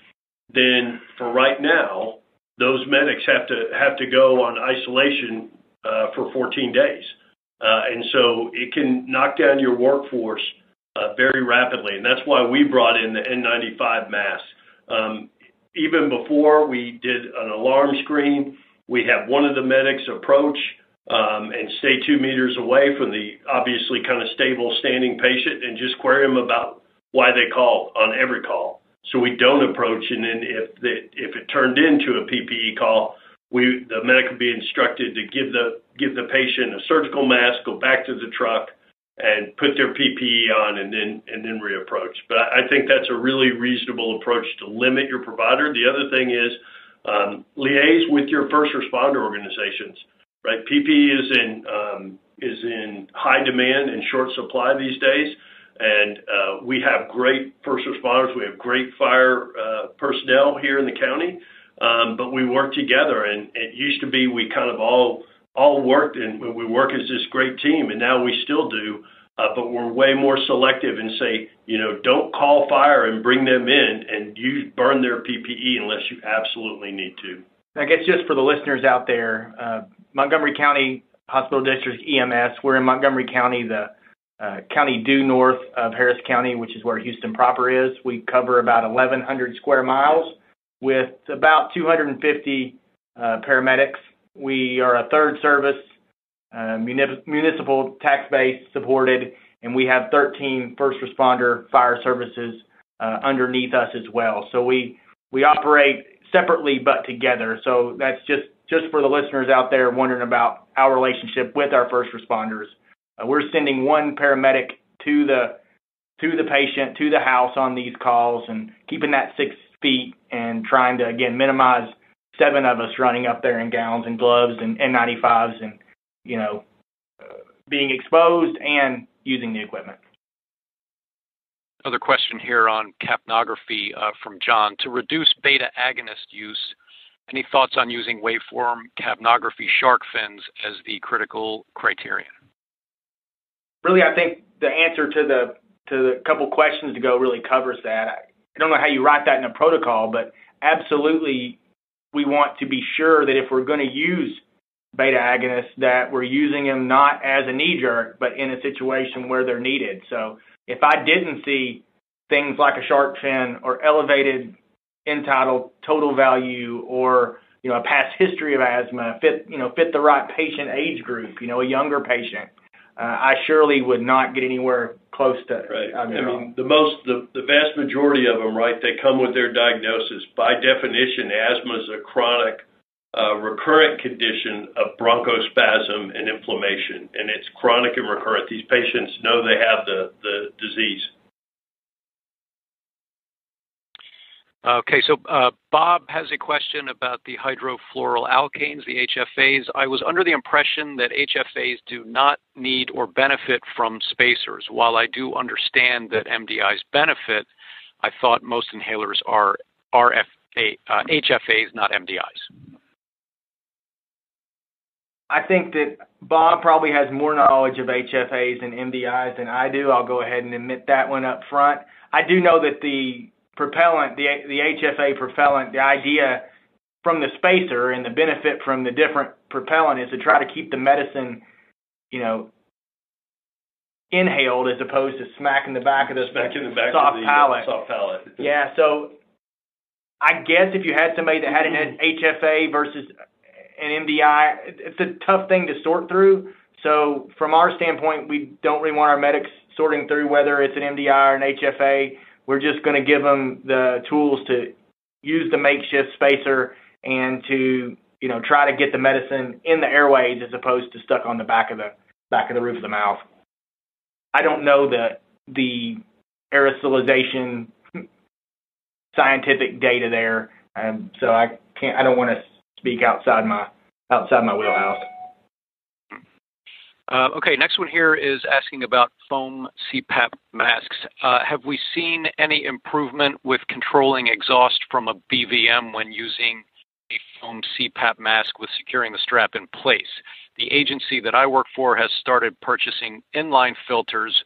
Speaker 4: then for right now, those medics have to have to go on isolation uh, for 14 days, uh, and so it can knock down your workforce very rapidly, and that's why we brought in the N95 masks. Um, even before we did an alarm screen, we have one of the medics approach and stay two meters away from the obviously kind of stable standing patient and just query them about why they called on every call. So we don't approach, and then if it turned into a PPE call, we the medic would be instructed to give the give the patient a surgical mask, go back to the truck, and put their PPE on, and then and then reapproach. But I, I think that's a really reasonable approach to limit your provider. The other thing is um, liaise with your first responder organizations right? PPE is in um, is in high demand and short supply these days, and uh, we have great first responders. We have great fire uh, personnel here in the county, um, but we work together. And it used to be we kind of all worked and we work as this great team, and now we still do. uh, but we're way more selective and say, you know, don't call fire and bring them in and use burn their PPE unless you absolutely need to.
Speaker 3: I guess just for the listeners out there, Montgomery County Hospital District EMS, we're in Montgomery County, the uh, county due north of Harris County, which is where Houston proper is. We cover about 1,100 square miles with about 250 uh, paramedics. We are a third service uh, municipal tax base supported, and we have 13 first responder fire services uh, underneath us as well. So we we operate separately but together. So that's just just for the listeners out there wondering about our relationship with our first responders. Uh, we're sending one paramedic to the to the patient to the house on these calls and keeping that six feet and trying to again minimize seven of us running up there in gowns and gloves and N95s and you know, uh, being exposed and using the equipment.
Speaker 2: Another question here on capnography uh, from John. To reduce beta agonist use, any thoughts on using waveform capnography shark fins as the critical criterion?
Speaker 3: Really, I think the answer to the to couple questions ago really covers that. I don't know how you write that in a protocol, but absolutely, we want to be sure that if we're going to use beta agonists that we're using them not as a knee jerk, but in a situation where they're needed. So if I didn't see things like a shark fin or elevated end-tidal total value or you know a past history of asthma fit you know fit the right patient age group, you know a younger patient, uh, I surely would not get anywhere close to.
Speaker 4: Right. I mean, the most, the, the vast majority of them, right? They come with their diagnosis. By definition, asthma is a chronic uh, recurrent condition of bronchospasm and inflammation, and it's chronic and recurrent. These patients know they have the, the disease.
Speaker 2: Okay, so uh, Bob has a question about the hydrofluoroalkanes, the HFAs. I was under the impression that HFAs do not need or benefit from spacers. While I do understand that MDIs benefit, I thought most inhalers are RFA, uh, HFAs, not MDIs.
Speaker 3: I think that Bob probably has more knowledge of HFAs and MDIs than I do. I'll go ahead and admit that one up front. I do know that the propellant, the the HFA propellant, the idea from the spacer and the benefit from the different propellant is to try to keep the medicine, you know, inhaled as opposed to smacking the back of the
Speaker 4: smack in the back
Speaker 3: soft
Speaker 4: of the,
Speaker 3: palate.
Speaker 4: Uh, soft palate.
Speaker 3: Yeah, so I guess if you had somebody that had an HFA versus an MDI, it's a tough thing to sort through. So from our standpoint, we don't really want our medics sorting through whether it's an MDI or an HFA. We're just going to give them the tools to use the makeshift spacer and to you know try to get the medicine in the airways as opposed to stuck on the back of the back of the roof of the mouth. I don't know the the aerosolization scientific data there, um, so I can't. I don't want to speak outside my outside my wheelhouse.
Speaker 2: Uh, okay, next one here is asking about foam CPAP masks. Uh, have we seen any improvement with controlling exhaust from a BVM when using a foam CPAP mask with securing the strap in place? The agency that I work for has started purchasing inline filters,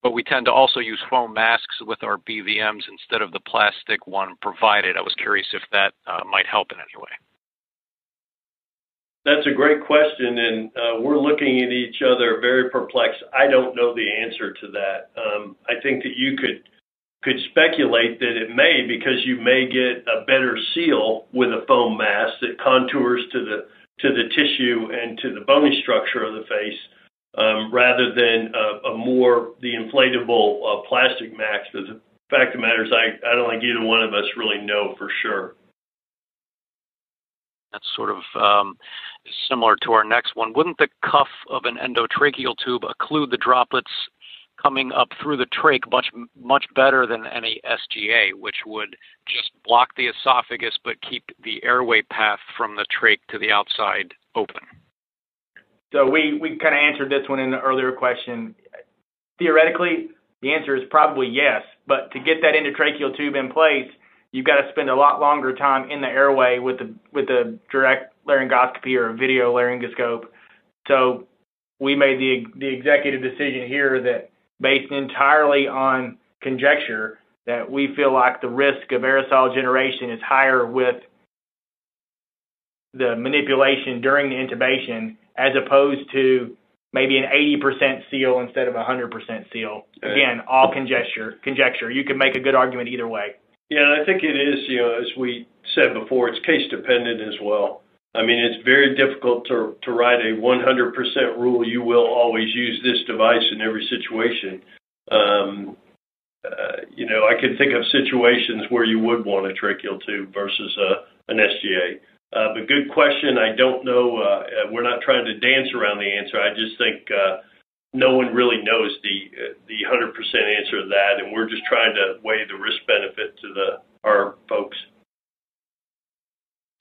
Speaker 2: but we tend to also use foam masks with our BVMs instead of the plastic one provided. I was curious if that uh, might help in any way.
Speaker 4: That's a great question, and uh, we're looking at each other very perplexed. I don't know the answer to that. Um, I think that you could speculate that it may because you may get a better seal with a foam mask that contours to the tissue and to the bony structure of the face, um, rather than a, more the inflatable uh, plastic mask. The fact of the matter is, I don't think either one of us really know for sure.
Speaker 2: That's sort of um, similar to our next one. Wouldn't the cuff of an endotracheal tube occlude the droplets coming up through the trach much much better than any SGA, which would just block the esophagus but keep the airway path from the trach to the outside open?
Speaker 3: So we, we kind of answered this one in the earlier question. Theoretically, the answer is probably yes, but to get that endotracheal tube in place, you've got to spend a lot longer time in the airway with the with the direct laryngoscopy or a video laryngoscope. So we made the the executive decision here that based entirely on conjecture that we feel like the risk of aerosol generation is higher with the manipulation during the intubation as opposed to maybe an 80% seal instead of a 100% seal. Again, all conjecture. Conjecture. You can make a good argument either way.
Speaker 4: Yeah, I think it is, you know, as we said before, it's case dependent as well. I mean, it's very difficult to, write a 100% rule. You will always use this device in every situation. Um, uh, you know, I can think of situations where you would want a tracheal tube versus uh, an SGA. Uh, but good question. I don't know. We're not trying to dance around the answer. I just think no one really knows the uh, the 100% answer to that, and we're just trying to weigh the risk benefit to the our folks.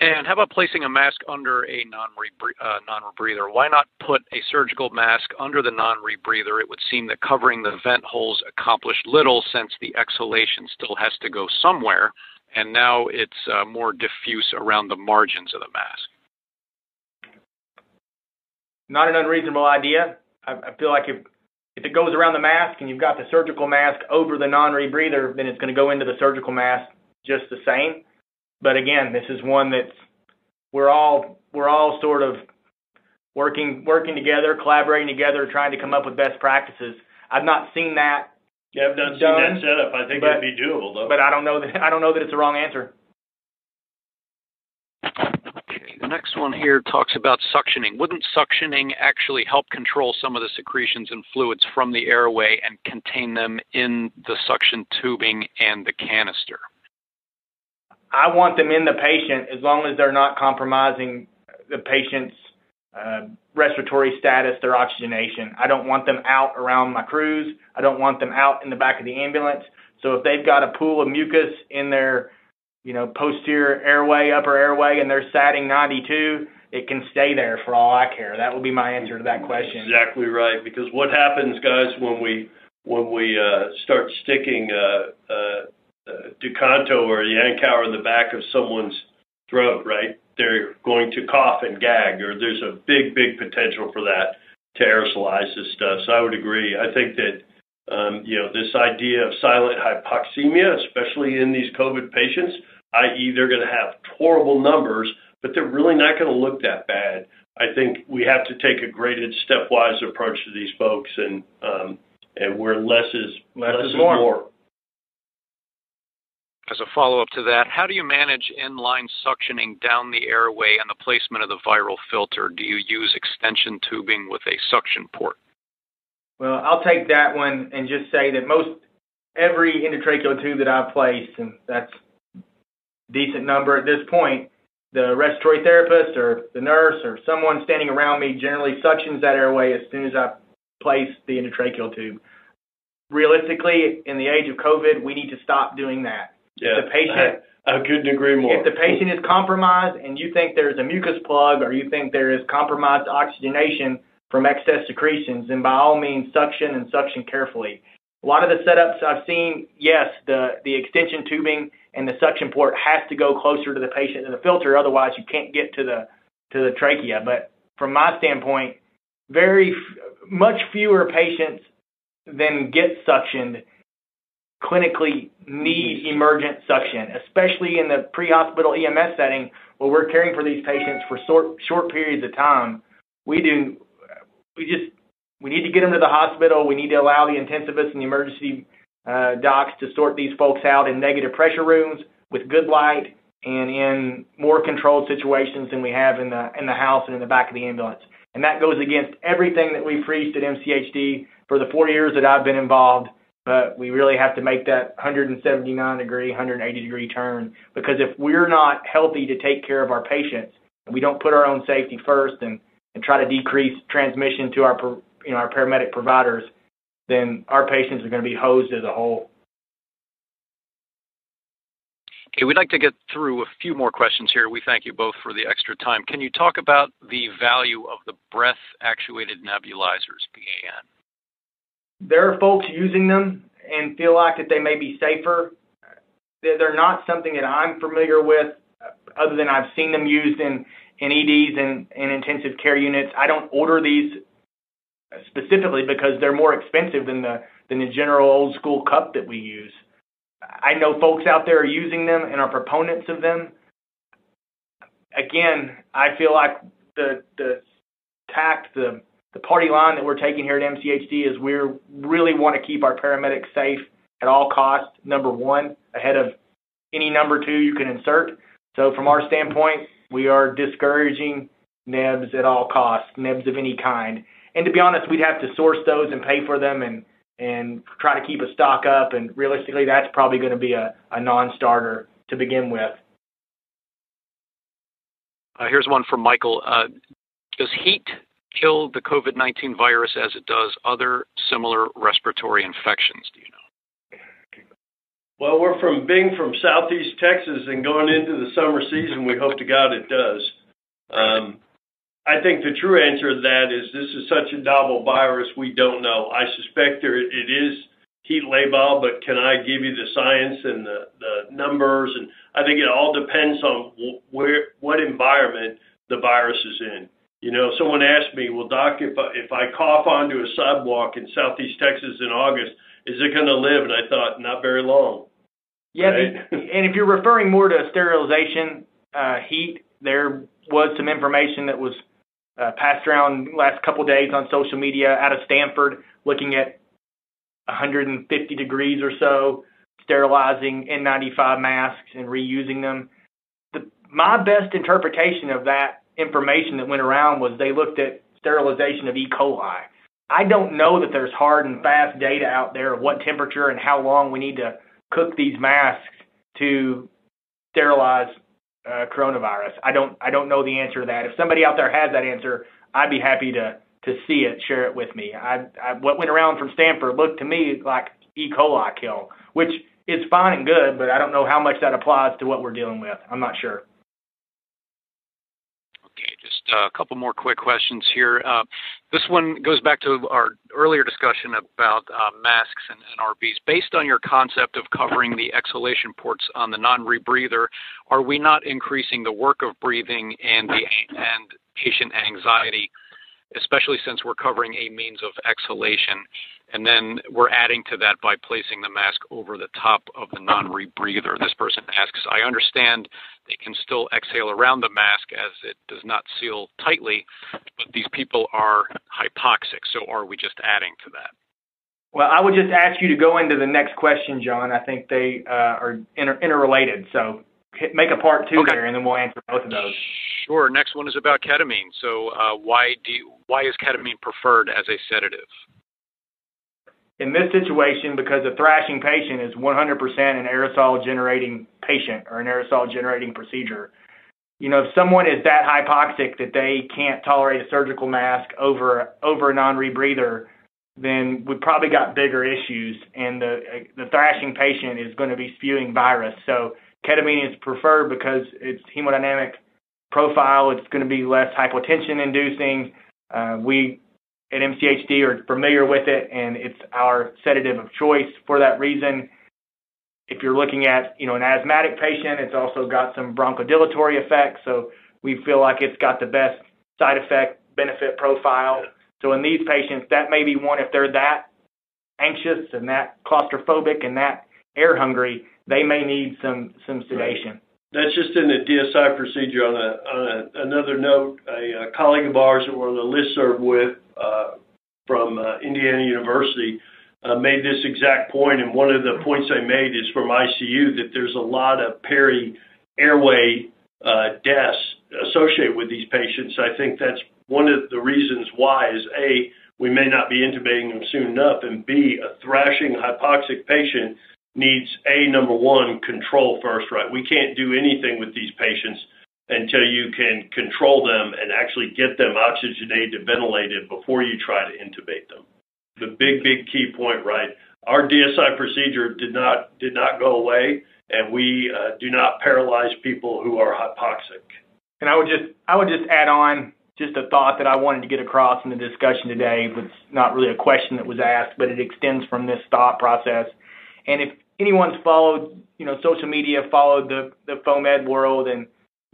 Speaker 2: And how about placing a mask under a non-rebreather? Uh, non Why not put a surgical mask under the non-rebreather? It would seem that covering the vent holes accomplished little since the exhalation still has to go somewhere and now it's uh, more diffuse around the margins of the mask.
Speaker 3: Not an unreasonable idea. I, I feel like if if it goes around the mask and you've got the surgical mask over the non-rebreather, then it's going to go into the surgical mask just the same. But again, this is one that's we're all we're all sort of working working together, collaborating together, trying to come up with best practices. I've not seen that
Speaker 4: yeah, I've not seen that setup. I think but, it'd be doable though.
Speaker 3: But I don't know that I don't know that it's the wrong answer.
Speaker 2: Okay, the next one here talks about suctioning. Wouldn't suctioning actually help control some of the secretions and fluids from the airway and contain them in the suction tubing and the canister?
Speaker 3: I want them in the patient as long as they're not compromising the patient's uh, respiratory status, their oxygenation. I don't want them out around my crews. I don't want them out in the back of the ambulance. So if they've got a pool of mucus in their, you know, posterior airway, upper airway, and they're satting 92, it can stay there for all I care. That would be my answer to that question.
Speaker 4: Exactly right. Because what happens, guys, when we when we uh, start sticking uh, uh, uh DuCanto or Yankauer in the back of someone's throat, right? they're going to cough and gag, or there's a big, big potential for that to aerosolize this stuff. So I would agree. I think that um, you know this idea of silent hypoxemia, especially in these COVID patients, i.e., they're going to have horrible numbers, but they're really not going to look that bad. I think we have to take a graded, stepwise approach to these folks, and um, and where less is less, less is more. more.
Speaker 2: As a follow-up to that, how do you manage inline suctioning down the airway and the placement of the viral filter? Do you use extension tubing with a suction port?
Speaker 3: Well, I'll take that one and just say that most every endotracheal tube that I've placed, and that's a decent number at this point, the respiratory therapist or the nurse or someone standing around me generally suctions that airway as soon as I place the endotracheal tube. Realistically, in the age of COVID, we need to stop doing that.
Speaker 4: Yeah,
Speaker 3: the patient.
Speaker 4: I, I couldn't agree more.
Speaker 3: If the patient is compromised and you think there's a mucus plug or you think there is compromised oxygenation from excess secretions, then by all means suction and suction carefully. A lot of the setups I've seen, yes, the the extension tubing and the suction port has to go closer to the patient than the filter, otherwise you can't get to the to the trachea. But from my standpoint, very f- much fewer patients than get suctioned clinically need emergent suction, especially in the pre-hospital EMS setting where we're caring for these patients for short, short periods of time. We do, we just, we need to get them to the hospital. We need to allow the intensivists and the emergency uh, docs to sort these folks out in negative pressure rooms with good light and in more controlled situations than we have in the in the house and in the back of the ambulance. And that goes against everything that we've preached at MCHD for the four years that I've been involved but we really have to make that 179 degree, 180 degree turn because if we're not healthy to take care of our patients, and we don't put our own safety first and, and try to decrease transmission to our you know our paramedic providers, then our patients are going to be hosed as a whole.
Speaker 2: Okay, we'd like to get through a few more questions here. We thank you both for the extra time. Can you talk about the value of the breath actuated nebulizers, BAN?
Speaker 3: there are folks using them and feel like that they may be safer. They're not something that I'm familiar with, other than I've seen them used in in EDs and in intensive care units. I don't order these specifically because they're more expensive than the than the general old school cup that we use. I know folks out there are using them and are proponents of them. Again, I feel like the the tact, the the party line that we're taking here at MCHD is we really want to keep our paramedics safe at all costs. Number one, ahead of any number two you can insert. So from our standpoint, we are discouraging nebs at all costs, nebs of any kind. And to be honest, we'd have to source those and pay for them and and try to keep a stock up. And realistically, that's probably going to be a, a non-starter to begin with.
Speaker 2: Uh, here's one from Michael. Uh, does heat kill the COVID 19 virus as it does other similar respiratory infections? Do you know?
Speaker 4: Well, we're from being from southeast Texas and going into the summer season. We hope to God it does. Um, I think the true answer to that is this is such a novel virus, we don't know. I suspect there it is heat labile, but can I give you the science and the, the numbers? And I think it all depends on where what environment the virus is in. You know, someone asked me, well, doc, if I, if I cough onto a sidewalk in southeast Texas in August, is it going to live? And I thought, not very long.
Speaker 3: Yeah, right? and if you're referring more to sterilization uh, heat, there was some information that was uh, passed around last couple days on social media out of Stanford, looking at 150 degrees or so, sterilizing N95 masks and reusing them. The, my best interpretation of that information that went around was they looked at sterilization of E. coli. I don't know that there's hard and fast data out there of what temperature and how long we need to cook these masks to sterilize uh, coronavirus. I don't I don't know the answer to that. If somebody out there has that answer, I'd be happy to to see it, share it with me. I, I what went around from Stanford looked to me like E. coli kill, which is fine and good, but I don't know how much that applies to what we're dealing with. I'm not sure.
Speaker 2: Okay, just a couple more quick questions here. Uh, this one goes back to our earlier discussion about uh, masks and, RVs. Based on your concept of covering the exhalation ports on the non-rebreather, are we not increasing the work of breathing and the and patient anxiety, especially since we're covering a means of exhalation? And then we're adding to that by placing the mask over the top of the non rebreather. This person asks I understand they can still exhale around the mask as it does not seal tightly, but these people are hypoxic. So are we just adding to that?
Speaker 3: Well, I would just ask you to go into the next question, John. I think they uh, are inter- interrelated. So make a part two okay. there, and then we'll answer both of those.
Speaker 2: Sure. Next one is about ketamine. So uh, why do you, why is ketamine preferred as a sedative?
Speaker 3: In this situation, because a thrashing patient is 100% an aerosol generating patient or an aerosol generating procedure, you know, if someone is that hypoxic that they can't tolerate a surgical mask over over a non-rebreather, then we've probably got bigger issues, and the the thrashing patient is going to be spewing virus. So ketamine is preferred because it's hemodynamic profile. It's going to be less hypotension inducing. Uh, we at MCHD are familiar with it, and it's our sedative of choice for that reason. If you're looking at, you know, an asthmatic patient, it's also got some bronchodilatory effects, so we feel like it's got the best side effect benefit profile. So in these patients, that may be one if they're that anxious and that claustrophobic and that air hungry, they may need some some sedation.
Speaker 4: That's just in the DSI procedure. On, a, on a, another note, a, a, colleague of ours that we're on the listserv with uh, from uh, Indiana University uh, made this exact point, and one of the points they made is from ICU that there's a lot of peri airway uh, deaths associated with these patients. I think that's one of the reasons why is A, we may not be intubating them soon enough, and B, a thrashing hypoxic patient needs a number one control first, right? We can't do anything with these patients until you can control them and actually get them oxygenated, ventilated before you try to intubate them. The big, big key point, right? Our DSI procedure did not did not go away, and we uh, do not paralyze people who are hypoxic.
Speaker 3: And I would just I would just add on just a thought that I wanted to get across in the discussion today. It's not really a question that was asked, but it extends from this thought process. And if anyone's followed, you know, social media, followed the the FOAMed world, and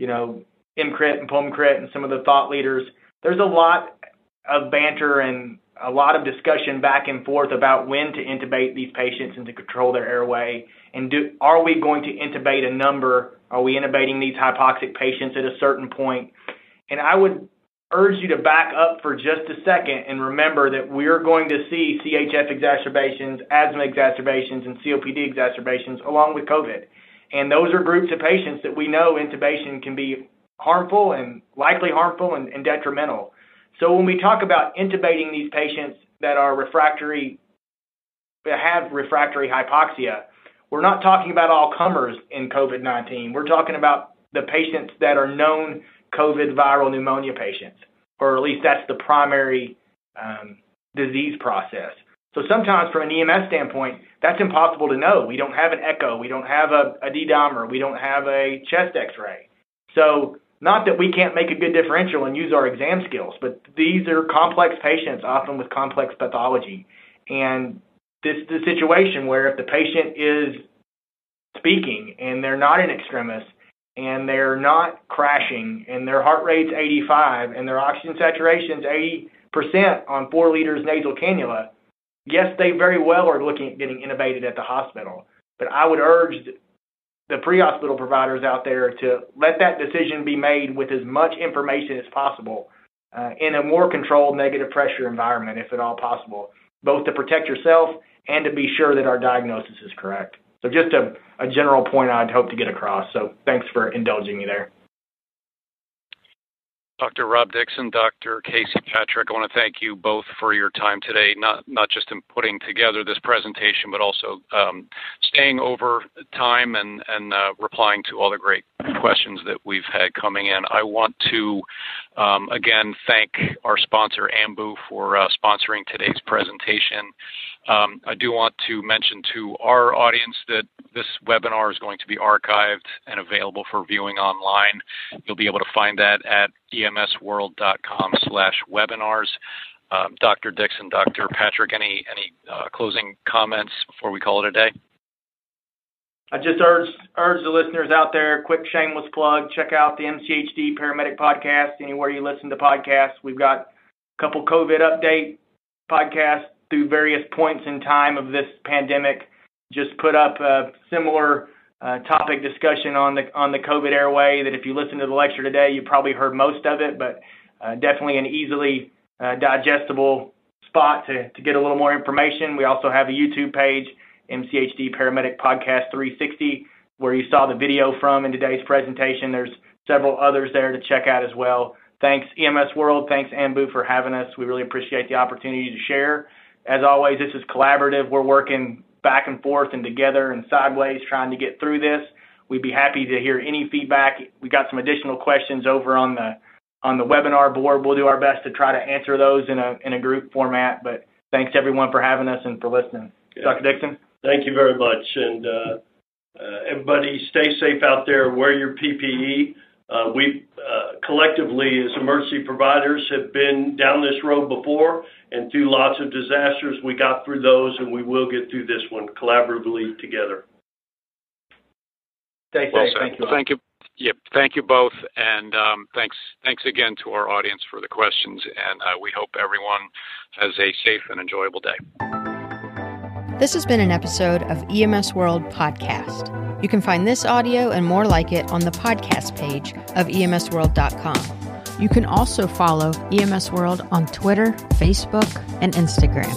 Speaker 3: you know, EMCrit and PulmCrit and some of the thought leaders, there's a lot of banter and a lot of discussion back and forth about when to intubate these patients and to control their airway. And do, are we going to intubate a number? Are we intubating these hypoxic patients at a certain point? And I would urge you to back up for just a second and remember that we're going to see CHF exacerbations, asthma exacerbations, and COPD exacerbations along with COVID. And those are groups of patients that we know intubation can be harmful and likely harmful and, and detrimental. So when we talk about intubating these patients that are refractory, that have refractory hypoxia, we're not talking about all comers in COVID 19. We're talking about the patients that are known COVID viral pneumonia patients, or at least that's the primary um, disease process. So sometimes from an EMS standpoint, that's impossible to know. We don't have an echo, we don't have a, a D-dimer, we don't have a chest x-ray. So not that we can't make a good differential and use our exam skills, but these are complex patients, often with complex pathology. And this is the situation where if the patient is speaking and they're not in extremis, and they're not crashing and their heart rate's 85 and their oxygen saturation's 80% on 4 liters nasal cannula, yes, they very well are looking at getting intubated at the hospital. But I would urge the pre-hospital providers out there to let that decision be made with as much information as possible uh, in a more controlled negative pressure environment, if at all possible, both to protect yourself and to be sure that our diagnosis is correct. So just a, a general point I'd hope to get across. So thanks for indulging me there.
Speaker 2: Dr. Rob Dixon, Dr. Casey Patrick, I want to thank you both for your time today, not, not just in putting together this presentation, but also um, staying over time and, and uh, replying to all the great questions that we've had coming in. I want to, um, again, thank our sponsor, Ambu, for uh, sponsoring today's presentation. Um, I do want to mention to our audience that this webinar is going to be archived and available for viewing online. You'll be able to find that at emsworld.com slash webinars. Um, Dr. Dixon, Dr. Patrick, any, any uh, closing comments before we call it a day?
Speaker 3: I just urge urge the listeners out there, quick shameless plug, check out the MCHD Paramedic Podcast anywhere you listen to podcasts. We've got a couple COVID update podcasts through various points in time of this pandemic. Just put up a similar uh, topic discussion on the on the COVID airway. That if you listen to the lecture today, you probably heard most of it, but uh, definitely an easily uh, digestible spot to to get a little more information. We also have a YouTube page, MCHD Paramedic Podcast 360, where you saw the video from in today's presentation. There's several others there to check out as well. Thanks EMS World, thanks Ambu for having us. We really appreciate the opportunity to share. As always, this is collaborative. We're working back and forth and together and sideways trying to get through this. We'd be happy to hear any feedback. We got some additional questions over on the on the webinar board. We'll do our best to try to answer those in a in a group format. But thanks everyone for having us and for listening. Dr. Dixon.
Speaker 4: Thank you very much, and uh, uh, everybody stay safe out there. Wear your PPE. Uh, we uh, collectively, as emergency providers, have been down this road before, and through lots of disasters, we got through those, and we will get through this one collaboratively together.
Speaker 3: Stay safe. Thank you.
Speaker 2: Thank you. Yep. Thank you both, and um, thanks. Thanks again to our audience for the questions, and uh, we hope everyone has a safe and enjoyable day.
Speaker 8: This has been an episode of EMS World Podcast. You can find this audio and more like it on the podcast page of emsworld.com. You can also follow EMS World on Twitter, Facebook, and Instagram.